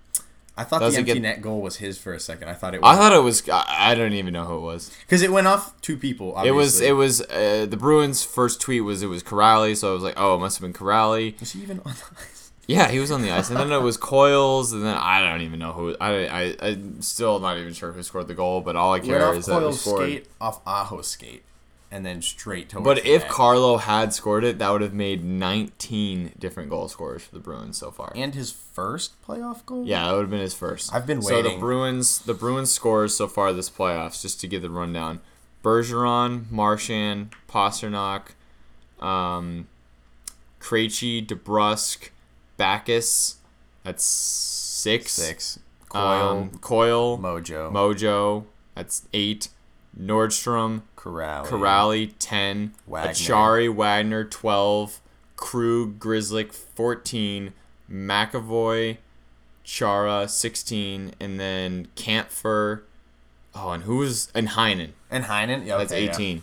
I thought Doesn't the empty get- net goal was his for a second. I thought it was I thought it was. I don't even know who it was. because it went off two people. It was. It was. Uh, the Bruins' first tweet was it was Kuraly, so I was like, oh, it must have been Kuraly. Was he even on the ice? Yeah, he was on the ice, and then it was Coils, and then I don't even know who. I. I. I'm still not even sure who scored the goal, but all I care is that scored. skate, off Aho's skate, and then straight towards. But if net. Carlo had scored it, that would have made 19 different goal scorers for the Bruins so far. and his first playoff goal. Yeah, that would have been his first. I've been waiting. So the. Bruins, the Bruins scores so far this playoffs, just to give the rundown: Bergeron, Marchand, Pastrnak, um, Krejci, DeBrusk, Backes. That's six. six. Coyle, um, Coyle, Mojo, Mojo. That's eight. Nordstrom, Corral, Kuraly, 10. Wagner. Acciari, Wagner, 12. Krug, Grzelcyk, 14. McAvoy, Chara, 16. And then Kampfer. Oh, and who was. And Heinen. and Heinen. Yeah, That's okay, yeah. 18.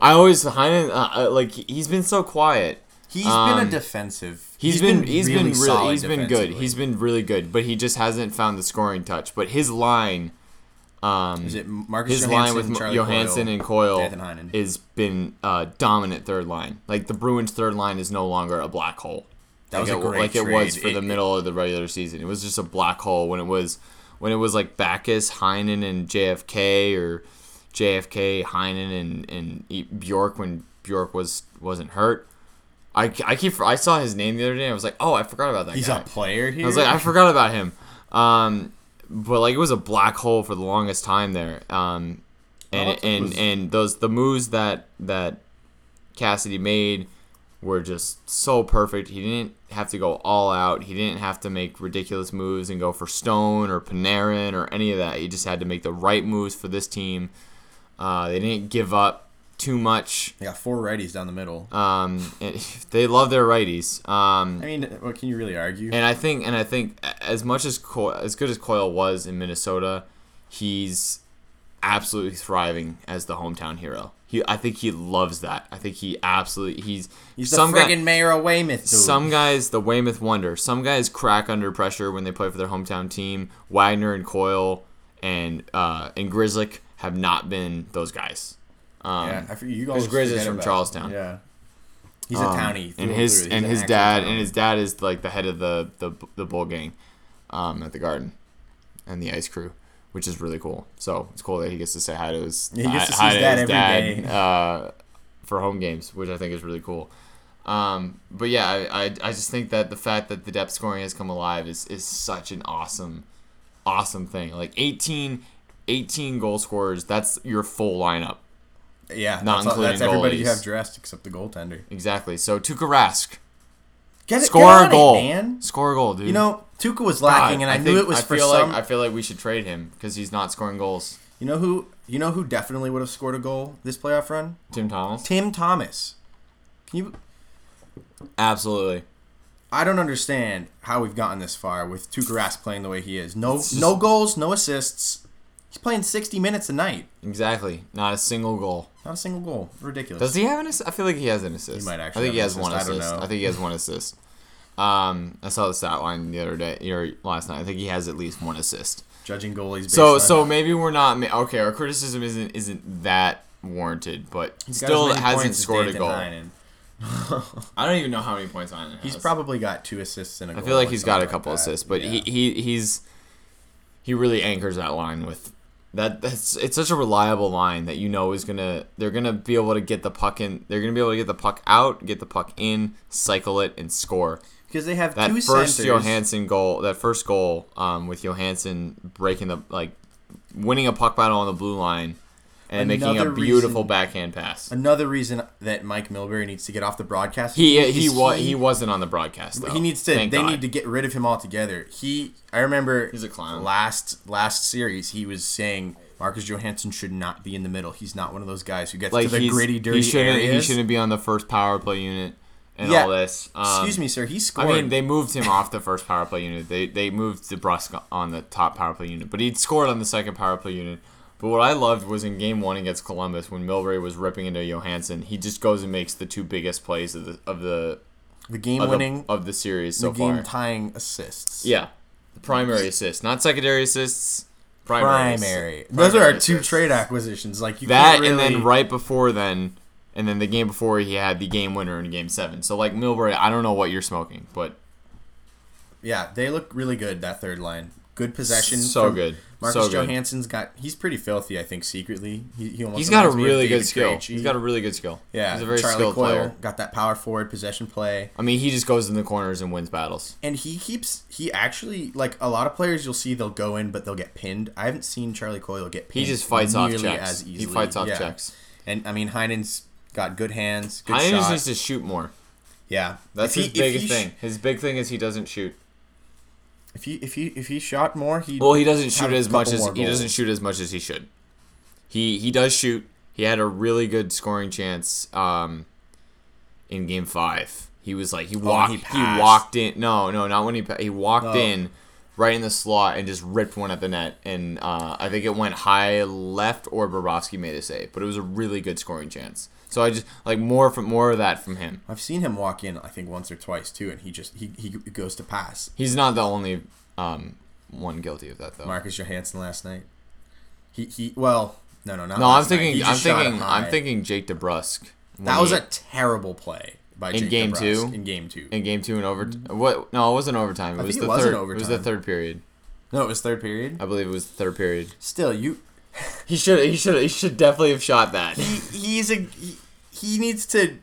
I always. Heinen, uh, uh, like, he's been so quiet. He's been Um, a defensive. He's been he's been really he's been good. He's been really good, but he just hasn't found the scoring touch. But his line, um, Is it Marcus his Johansson, line with Charlie Johansson Coyle, and Coyle Nathan Heinen. is been uh, dominant third line. Like the Bruins' third line is no longer a black hole. That like was a it, great like it was for It- the middle of the regular season. It was just a black hole when it was when it was like Backes, Heinen, and JFK or JFK, Heinen, and and Bjork when Bjork was wasn't hurt. I, I keep I saw his name the other day. and I was like, oh, I forgot about that. He's guy. a player here. I was like, I forgot about him. Um, but like it was a black hole for the longest time there. Um, and it and was- and those the moves that that Cassidy made were just so perfect. He didn't have to go all out. He didn't have to make ridiculous moves and go for Stone or Panarin or any of that. He just had to make the right moves for this team. Uh, they didn't give up too much. they got four righties down the middle. Um, *laughs* they love their righties. Um, I mean, what can you really argue? and I think, and I think, as much as Coyle, as good as Coyle was in Minnesota, he's absolutely thriving as the hometown hero. He, I think he loves that. I think he absolutely he's He's the some guy- mayor of Weymouth, dude. some guys, the Weymouth Wonder. Some guys crack under pressure when they play for their hometown team. Wagner and Coyle and uh, and Grzelcyk have not been those guys. Um, yeah, I forget, you Grizz is from about- Charlestown. Yeah, he's a Um, townie, and his and his dad and his dad is like the head of the the, the bull gang um, at the garden and the ice crew which is really cool. So it's cool that he gets to say hi to his Yeah, gets to his dad uh, for home games which I think is really cool. Um, but yeah I, I, I just think that the fact that the depth scoring has come alive is, is such an awesome awesome thing. Like 18 18 goal scorers that's your full lineup yeah, not that's, all- that's including everybody you have dressed except the goaltender. exactly so Tuukka Rask Get it, score get a it, goal man. score a goal dude You know, Tuukka was lacking, God, and I, knew think- it was I for feel some. Like, I feel like we should trade him because he's not scoring goals. you know who? You know who definitely would have scored a goal this playoff run? Tim Thomas. Tim Thomas. Can you? Absolutely. I don't understand how we've gotten this far with Tuukka Rask playing the way he is. No, just- no goals, no assists. He's playing 60 minutes a night. Exactly. Not a single goal. Not a single goal. Ridiculous. Does he have an assist? I feel like he has an assist. He might actually. I think he has an one assist. I don't assist. I, think he has one assist. Um, I saw the stat line the other day or last night. I think he has at least one assist. Judging goalies. Based So on- so maybe we're not okay. Our criticism isn't isn't that warranted, but He's still hasn't scored a goal. *laughs* I don't even know how many points on it. He's probably got two assists and a. I feel like he's got a couple like assists, but Yeah. he, he he's he really anchors that line with that. That's it's such a reliable line that you know is gonna they're gonna be able to get the puck in. They're gonna be able to get the puck out, get the puck in, cycle it, and score. because they have That two first centers. Johansson goal, that first goal, um, with Johansson breaking the like winning a puck battle on the blue line. And making a beautiful reason- backhand pass. Another reason that Mike Milbury needs to get off the broadcast. He is he was he wasn't on the broadcast. Though. He needs to. Thank they God. need to get rid of him altogether. He. I remember. He's a clown. Last last series, he was saying Marcus Johansson should not be in the middle. He's not one of those guys who gets like to the gritty, dirty he shouldn't he shouldn't be on the first power play unit and Yeah. all this. Um, Excuse me, sir. He scored. I mean, they moved him off the first power play unit. They they moved DeBrusk on the top power play unit, but he'd scored on the second power play unit. But what I loved was in game one against Columbus when Milbury was ripping into Johansson, he just goes and makes the two biggest plays of the of the the game of the, winning, of the series the so game far. tying assists. Yeah, the primary assists, not secondary assists. Primary. primary. Those are our Primary two assists. trade acquisitions. Like you That can't and then right before then, and then the game before he had the game winner in game seven. So like Milbury, I don't know what you're smoking, but Yeah, they look really good. That third line, good possession. So good. Marcus So good. Johansson's got. He's pretty filthy. I think secretly, he, he almost he's got a reminds me of really good skill. Krejci. He's got a really good skill. yeah. he's a very Charlie skilled Coyle player. got that power forward possession play, I mean, he just goes in the corners and wins battles. and he keeps. He actually like a lot of players. You'll see they'll go in, but they'll get pinned. I haven't seen Charlie Coyle get pinned. He just fights off checks. As He easily. fights off Yeah. checks. And I mean, Heinen's got good hands, good Heinz shot. needs to shoot more. yeah, That's If his he- biggest he sh- thing. His big thing is he doesn't shoot. If he if he if he shot more, he Well, he doesn't shoot as much as he doesn't shoot as much as he should. He he does shoot. He had a really good scoring chance um, in game five. He was like he when walked he he, walked in. No, no, not when he he walked Oh. in right in the slot and just ripped one at the net. And uh, I think it went high left or Bobrovsky made a save, but it was a really good scoring chance. So I just like more from more of that from him. I've seen him walk in, I think once or twice too, and he just he, he goes to pass. He's not the only um, one guilty of that though. Marcus Johansson last night. He he well no no not no, I'm last night. He thinking I'm thinking I'm thinking Jake DeBrusk. that was he- a terrible play by In Jake game DeBrusk two? in game two. in game two and over. What? No, it wasn't overtime. It I was think the it third. It was the third period. no, it was third period. I believe it was third period. Still, you He should. He should. He should definitely have shot that. he he's a he, he needs to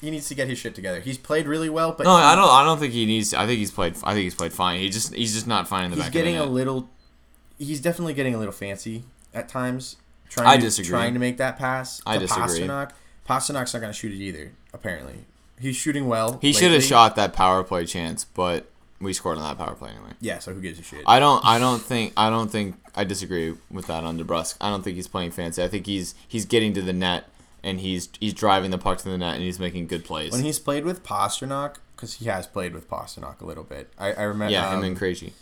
he needs to get his shit together. He's played really well, but No, he- I don't. I don't think he needs. I think he's played. I think he's played fine. He just. He's just not fine in the He's back getting of a little. He's definitely getting a little fancy at times. Trying I to, disagree. Trying to make that pass. I to disagree. Pastrnak. Pastrnak's not going to shoot it either. Apparently, he's shooting well. He should have shot that power play chance, but we scored on that power play anyway. Yeah, so who gives a shit? I don't. I don't think. I don't think. I disagree with that on DeBrusk. I don't think he's playing fancy. I think he's he's getting to the net and he's he's driving the puck to the net and he's making good plays. when he's played with Pastrnak, because he has played with Pastrnak a little bit. I, I remember. yeah, him um, and Krejci.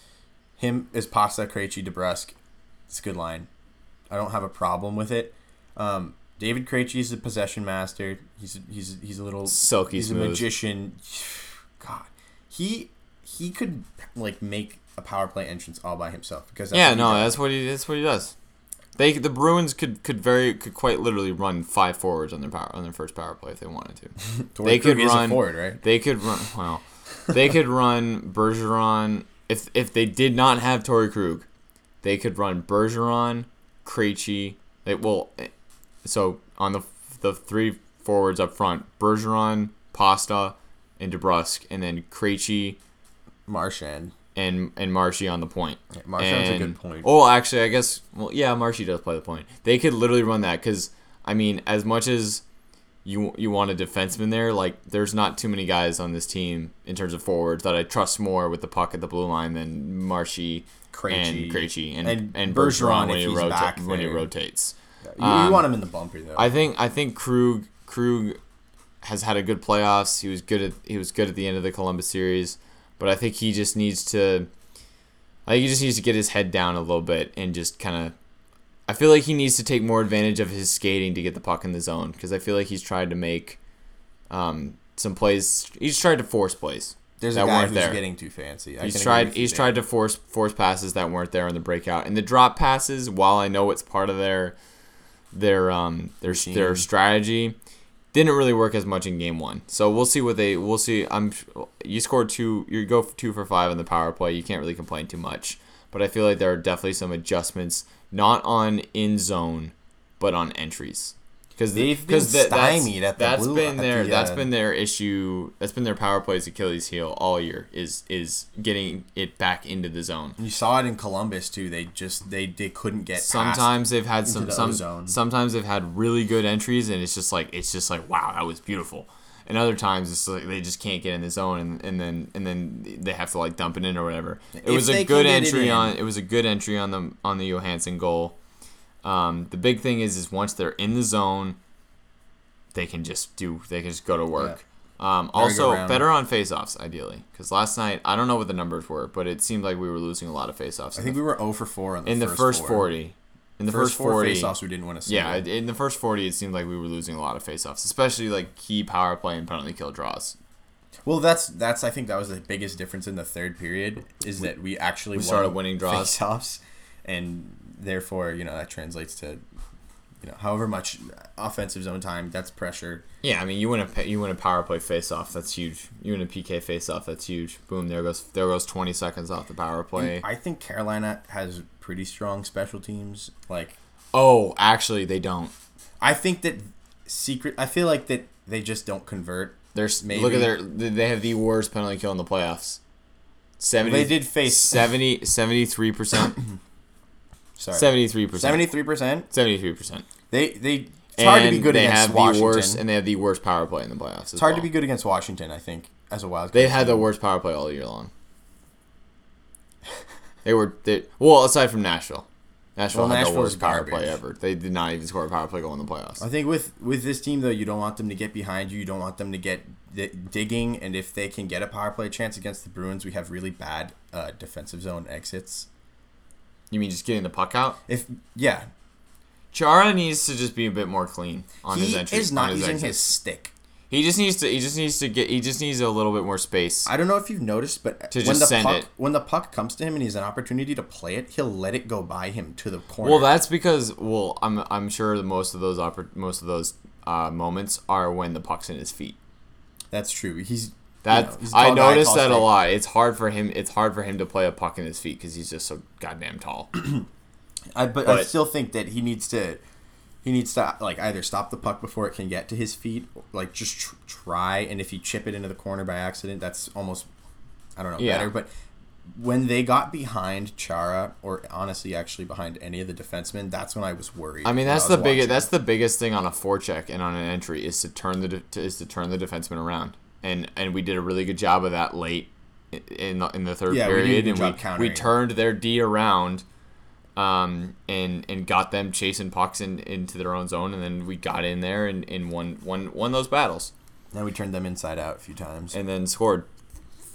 him is Pasta Krejci DeBrusk. It's a good line. I don't have a problem with it. Um, David Krejci is a possession master. He's he's he's a little Silky He's smooth. a magician. God, he he could like make a power play entrance all by himself because that's Yeah, no, does. that's what he that's what he does. They the Bruins could could very could quite literally run five forwards on their power on their first power play if they wanted to. *laughs* They could Krug run- forward, right? They could run well. They could run Bergeron if if they did not have Torey Krug, they could run Bergeron, Krejci. They well, eh, so on the the three forwards up front, Bergeron, Pasta, and DeBrusk, and then Krejci Marchand. And and Marshy on the point. Yeah, Marchand's a good point. Oh, actually, I guess. Well, yeah, Marshy does play the point. They could literally run that because I mean, as much as you you want a defenseman there, like there's not too many guys on this team in terms of forwards that I trust more with the puck at the blue line than Marshy Krejci. and Krejci and And and, Bergeron Bergeron when he rota- back when he rotates. You, you um, want him in the bumper though. I think I think Krug Krug has had a good playoffs. He was good at he was good at the end of the Columbus series, but I think he just needs to I think he just needs to get his head down a little bit and just kind of I feel like he needs to take more advantage of his skating to get the puck in the zone because I feel like he's tried to make um, some plays. He's tried to force plays. There's that a guy weren't who's there. getting too fancy. I He's tried. He's tried to force force passes that weren't there in the breakout and the drop passes. While I know it's part of their their um their their strategy, didn't really work as much in game one. So we'll see what they. We'll see. I'm. You scored two. You go two for five in the power play. You can't really complain too much. But I feel like there are definitely some adjustments, not on in zone, but on entries. Because They've been stymied at the that's blue- been their the, that's uh, been their issue. That's been their power plays Achilles heel all year. Is is getting it back into the zone. You saw it in Columbus too. They just they they couldn't get. Sometimes they've had some the some ozone. sometimes they've had really good entries and it's just like it's just like wow that was beautiful. And other times it's like they just can't get in the zone and, and then and then they have to like dump it in or whatever. It If was a good entry on it was a good entry on the on the Johansson goal. Um, the big thing is is once they're in the zone, they can just do they can just go to work. Um, also, better on faceoffs ideally because last night I don't know what the numbers were, but it seemed like we were losing a lot of faceoffs. I think we were 0 for 4 on the in the first first four. forty. In the First, first, four 40, face-offs, we didn't win a single. yeah, in the first 40, it seemed like we were losing a lot of faceoffs, especially like key power play and penalty kill draws. Well, that's that's I think that was the biggest difference in the third period is that we actually we started winning *laughs* draws. face-offs, and therefore you know that translates to you know however much offensive zone time that's pressure. Yeah, I mean, you win a you win a power play face off, that's huge. You win a PK face off, that's huge. Boom, there goes there goes 20 seconds off the power play. I think Carolina has pretty strong special teams. Like oh, actually, they don't. I think that secret. I feel like that they just don't convert. There's Maybe. look at their they have the worst penalty kill in the playoffs. 70 They did face 70 73%. *clears throat* sorry 73%. seventy three percent. 73%. They they. It's hard to be good they against have Washington. the worst and they have the worst power play in the playoffs. it's hard to be good against Washington. I think as a wild. They had the worst power play all year long. they were they, well aside from Nashville. Nashville Well, had the worst power play ever. They did not even score a power play goal in the playoffs. I think with with this team though, you don't want them to get behind you. You don't want them to get di- digging. And if they can get a power play chance against the Bruins, we have really bad uh, defensive zone exits. You mean just getting the puck out? If yeah, Chara needs to just be a bit more clean on his entry. he is not his using exits. his stick. He just needs to. He just needs to get. He just needs a little bit more space. I don't know if you've noticed, but To when just the send puck it. when the puck comes to him and he has an opportunity to play it, he'll let it go by him to the corner. Well, that's because well, I'm I'm sure that most of those oppor- most of those uh, moments are when the puck's in his feet. that's true. He's That you know, I noticed that a lot. It's hard for him. It's hard for him to play a puck in his feet because he's just so goddamn tall. *clears throat* I, but, I still think that he needs to he needs to like either stop the puck before it can get to his feet, like just tr- try. And if you chip it into the corner by accident, that's almost I don't know Yeah. better. But when they got behind Chara, or honestly, actually behind any of the defensemen, that's when I was worried. I mean, that's was the biggest. That's the biggest thing on a forecheck and on an entry is to turn the de- to, is to turn the defenseman around. And and we did a really good job of that late in the, in the third Yeah, we period, good and we, we turned their D around, um, and and got them chasing pucks in, into their own zone, and then we got in there and, and won won won those battles, Then we turned them inside out a few times. and then scored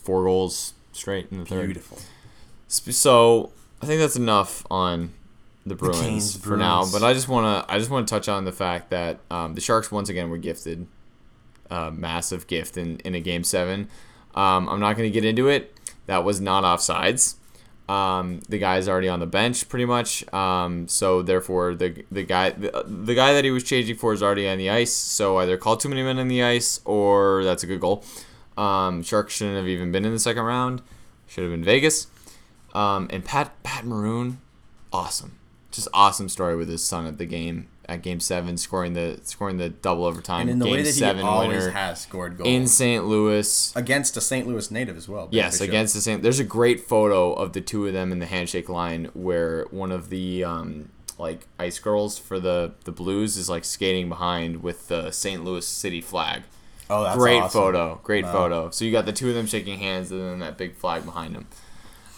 four goals straight in the third. Beautiful. So I think that's enough on the Bruins Canes, for now. But I just wanna I just wanna touch on the fact that um, the Sharks once again were gifted a massive gift in in a game seven. Um, I'm not gonna get into it. That was not offsides. Um, the guy's already on the bench pretty much. Um, so therefore the the guy the, the guy that he was changing for is already on the ice. So either call too many men on the ice or that's a good goal. Um, Sharks shouldn't have even been in the second round. Should have been Vegas. Um, and Pat Pat Maroon, awesome, just awesome story with his son at the game at Game Seven, scoring the scoring the double overtime And in the Game way that he Seven always winner has scored goals in St. Louis. against a St. Louis native as well. Yes, against the same. There's a great photo of the two of them in the handshake line where one of the um, like ice girls for the the Blues is like skating behind with the St. Louis City flag. Oh, that's great awesome. photo, great Wow. photo. So you got the two of them shaking hands and then that big flag behind them.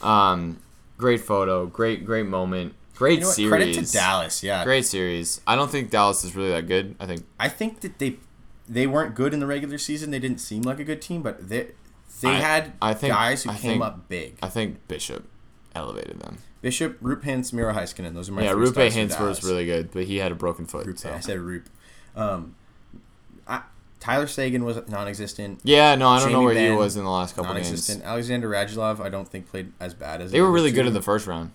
Um, great photo, great great moment, great You know series. Credit to Dallas. Yeah, Great series. I don't think Dallas is really that good. I think I think that they they weren't good in the regular season. They didn't seem like a good team, but they they I- had I think- guys who I came think- up big. I think Bishop elevated them. Bishop, Roop Hintz, Miro Heiskanen. Those are my yeah, Rupe Hintz was really good, but he had a broken foot. Roop. so. I said Roop. Um, I, Tyler Seguin was non-existent. Yeah, no, I don't know Jamie where he was in the last couple of games. Non-existent. games. Alexander Radulov, I don't think played as bad as They were really good in the first round.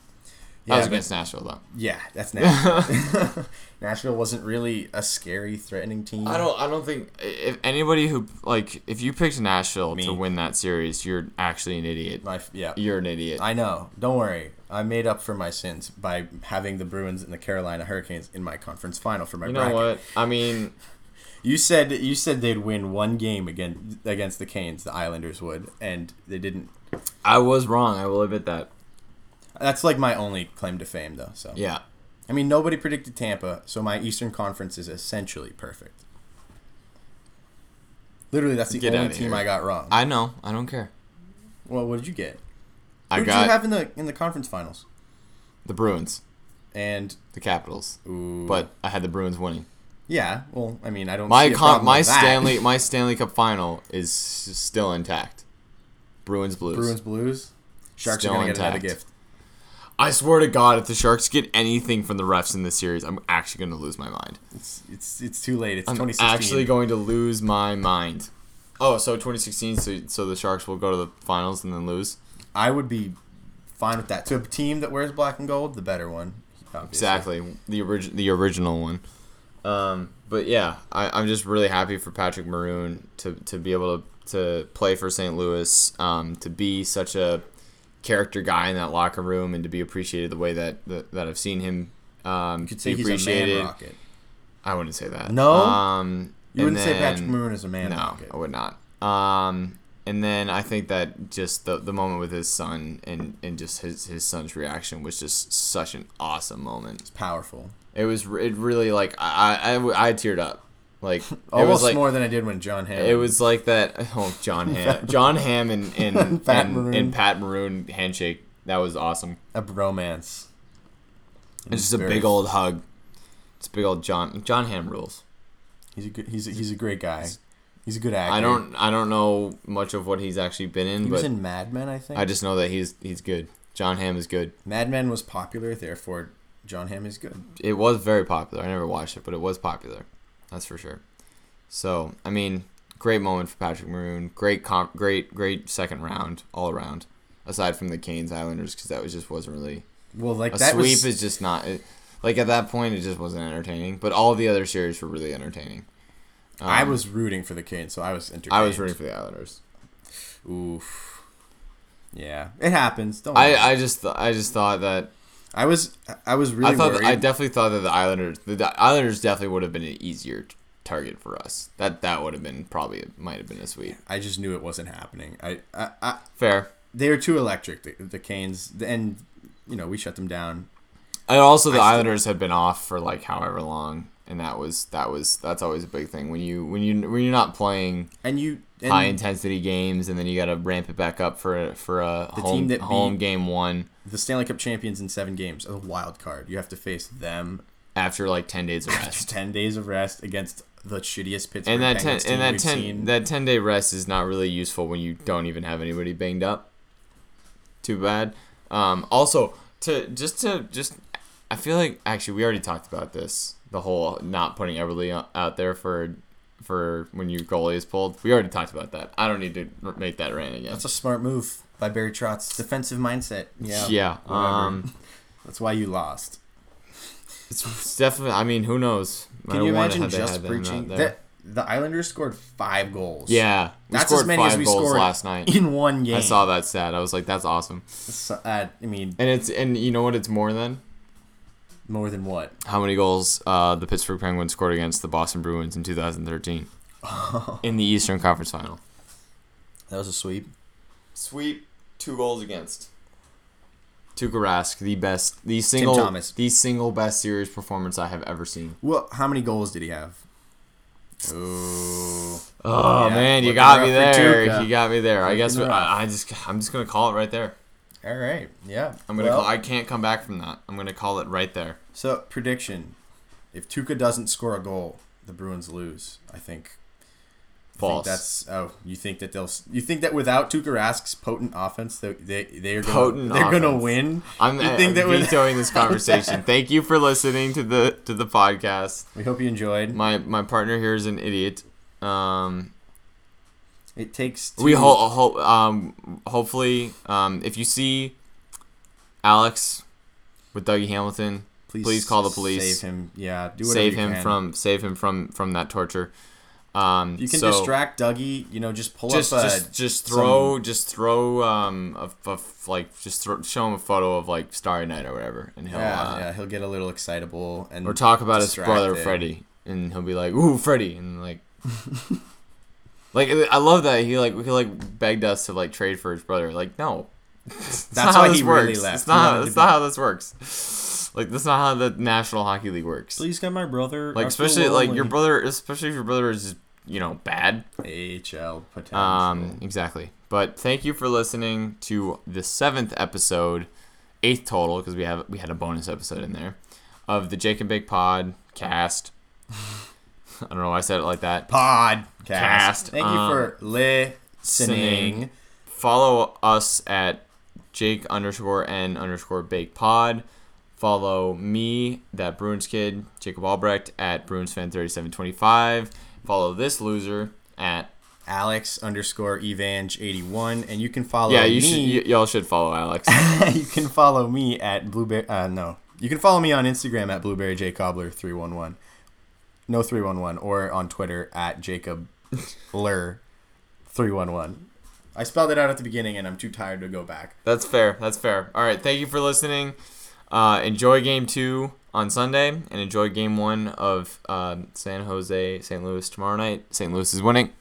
That was but- against Nashville though. Yeah, that's *laughs* Nashville. *laughs* Nashville wasn't really a scary, threatening team. I don't. I don't think if anybody who like if you picked Nashville Me. to win that series, you're actually an idiot. My, yeah, You're an idiot. I know. Don't worry. I made up for my sins by having the Bruins and the Carolina Hurricanes in my conference final for my you know bracket. what? I mean, *laughs* You said you said they'd win one game again against the Canes. The Islanders would, and they didn't. I was wrong. I will admit that. That's like my only claim to fame, though. So Yeah. I mean, nobody predicted Tampa, so my Eastern Conference is essentially perfect. Literally, that's the Get only team here. I got wrong. I know. I don't care. well, what did you get? I Who did you have in the in the conference finals? the Bruins, And the Capitals, ooh, but I had the Bruins winning. yeah, well, I mean, I don't. My see a con- my. Stanley *laughs* my Stanley Cup final is s- still intact. Bruins Blues. Bruins Blues. Sharks Still are gonna get another intact. gift. I swear to God, if the Sharks get anything from the refs in this series, I'm actually going to lose my mind. It's it's it's too late. It's I'm 2016. actually going to lose my mind. Oh, so 2016, so, so the Sharks will go to the finals and then lose? I would be fine with that. To a team that wears black and gold, the better one. obviously. Exactly, the origin, the original one. Um, but yeah, I, I'm just really happy for Patrick Maroon to, to be able to, to play for St. Louis, um, to be such a character guy in that locker room, and to be appreciated the way that that, that I've seen him um, You could say be he's a appreciated. man rocket. I wouldn't say that. No? um, You wouldn't say Patrick then- Maroon is a man no, rocket. I would not. Um, and then I think that just the, the moment with his son and, and just his, his son's reaction was just such an awesome moment. It's powerful. It was it really like I I, I, I teared up. Like *laughs* it Almost was like more than I did when John Hammond. it was like that. *laughs* Oh, Jon Hamm, *laughs* Jon Hamm, and and, Pat and, Maroon. and Pat Maroon handshake. That was awesome. a bromance. It's just a big old hug. It's a big old John Jon Hamm rules. He's a good. He's a, he's a great guy. He's a good actor. I don't I don't know much of what he's actually been in, He was in Mad Men, I think. I just know that he's he's good. Jon Hamm is good. Mad Men was popular, therefore Jon Hamm is good. It was very popular. I never watched it, but it was popular. That's for sure. So I mean, great moment for Patrick Maroon. Great comp, great great second round all around. Aside from the Canes Islanders, because that was just wasn't really Well, like a that sweep. was is just not it, like at that point. It just wasn't entertaining. But all the other series were really entertaining. I Um, was rooting for the Canes, so I was entertained. I was rooting for the Islanders. Oof. Yeah, it happens. Don't. worry. I, I just th- I just thought that I was I was really I thought worried. I definitely thought that the Islanders the Islanders definitely would have been an easier t- target for us. That that would have been probably might have been a sweep. I just knew it wasn't happening. I, I, I Fair. they were too electric. The, the Canes, and you know we shut them down. And also the I still- Islanders had been off for like however long, and that was that was that's always a big thing when you when you when you're not playing And you and high intensity games, and then you got to ramp it back up for for a The home team that home beat- game one the Stanley Cup champions in seven games, a wild card. You have to face them after like ten days of rest. ten days of rest against the shittiest Pittsburgh and that ten, team and that ten seen. that ten day rest is not really useful when you don't even have anybody banged up. Too bad. Um, also, to just to just, I feel like actually we already talked about this. The whole not putting Eberle out there for for when your goalie is pulled. We already talked about that. I don't need to r- make that rant again. That's a smart move by Barry Trotz. Defensive mindset. Yeah. yeah. Um, *laughs* That's why you lost. it's, it's definitely. I mean, who knows? Can you imagine just had preaching there. that the Islanders scored five goals? Yeah, we That's scored as many five as we goals scored last night. in one game. I saw that stat. I was like, that's awesome. So, uh, I mean, And it's and you know what? It's more than more than what? how many goals uh, the Pittsburgh Penguins scored against the Boston Bruins in 2013 *laughs* in the Eastern Conference Final. That was a sweep. Sweep, two goals against. Tuukka Rask, the best, the single, Thomas. the single best series performance I have ever seen. Well, how many goals did he have? Ooh. Oh Yeah, man, you looking got me there. You got me there. I guess we. I, I just, I'm just gonna call it right there. All right. Yeah. I'm gonna, Well, call, I can't come back from that. I'm gonna call it right there. So prediction: If Tuukka doesn't score a goal, the Bruins lose. I think. False. that's oh. You think that they'll? You think that without Tuukka Rask's potent offense, they they they are gonna Potent they're gonna win. I'm, You I'm think that with- vetoing this conversation. *laughs* Thank you for listening to the to the podcast. We hope you enjoyed. My my partner here is an idiot. Um, It takes. Two, we hope ho- um hopefully um if you see Alex with Dougie Hamilton. Please, call the police. Save him. Yeah, do whatever Save you him from save him from from that torture. Um, You can so distract Dougie. You know, just pull just up. A, just just throw just throw um a, a- like just throw, show him a photo of like Starry Night or whatever, and he'll yeah, uh, yeah, he'll get a little excitable and or talk about his brother. Freddie, and he'll be like, "Ooh, Freddie," and like, *laughs* like I love that he like he like begged us to like trade for his brother. Like, no, that's, That's why he really works. left. It's not. That's not how this works. Like, that's not how the National Hockey League works. Please get my brother. Like, especially like your brother, especially if your brother is you know bad. AHL potential. Um, exactly. But thank you for listening to the seventh episode, eighth total, because we have we had a bonus episode in there, of the Jake and Bake Pod cast. *laughs* I don't know why I said it like that. Podcast. Cast, Thank um, you for listening. listening. Follow us at Jake underscore N underscore Bake Pod. Follow me, that Bruins kid, Jacob Albrecht at Bruins fan thirty seven twenty five. Follow this loser at Alex underscore Evange eighty one, and you can follow. yeah. You me. should y- y'all should follow Alex. *laughs* you can follow me at blueberry. Uh, no, you can follow me on Instagram at blueberry j cobbler three one one. No three one one, or on Twitter at Jacob Lur three one one. I spelled it out at the beginning, and I'm too tired to go back. That's fair. That's fair. All right. Thank you for listening. Uh, enjoy game two on Sunday and enjoy game one of uh, San Jose, St. Louis tomorrow night. St. Louis is winning.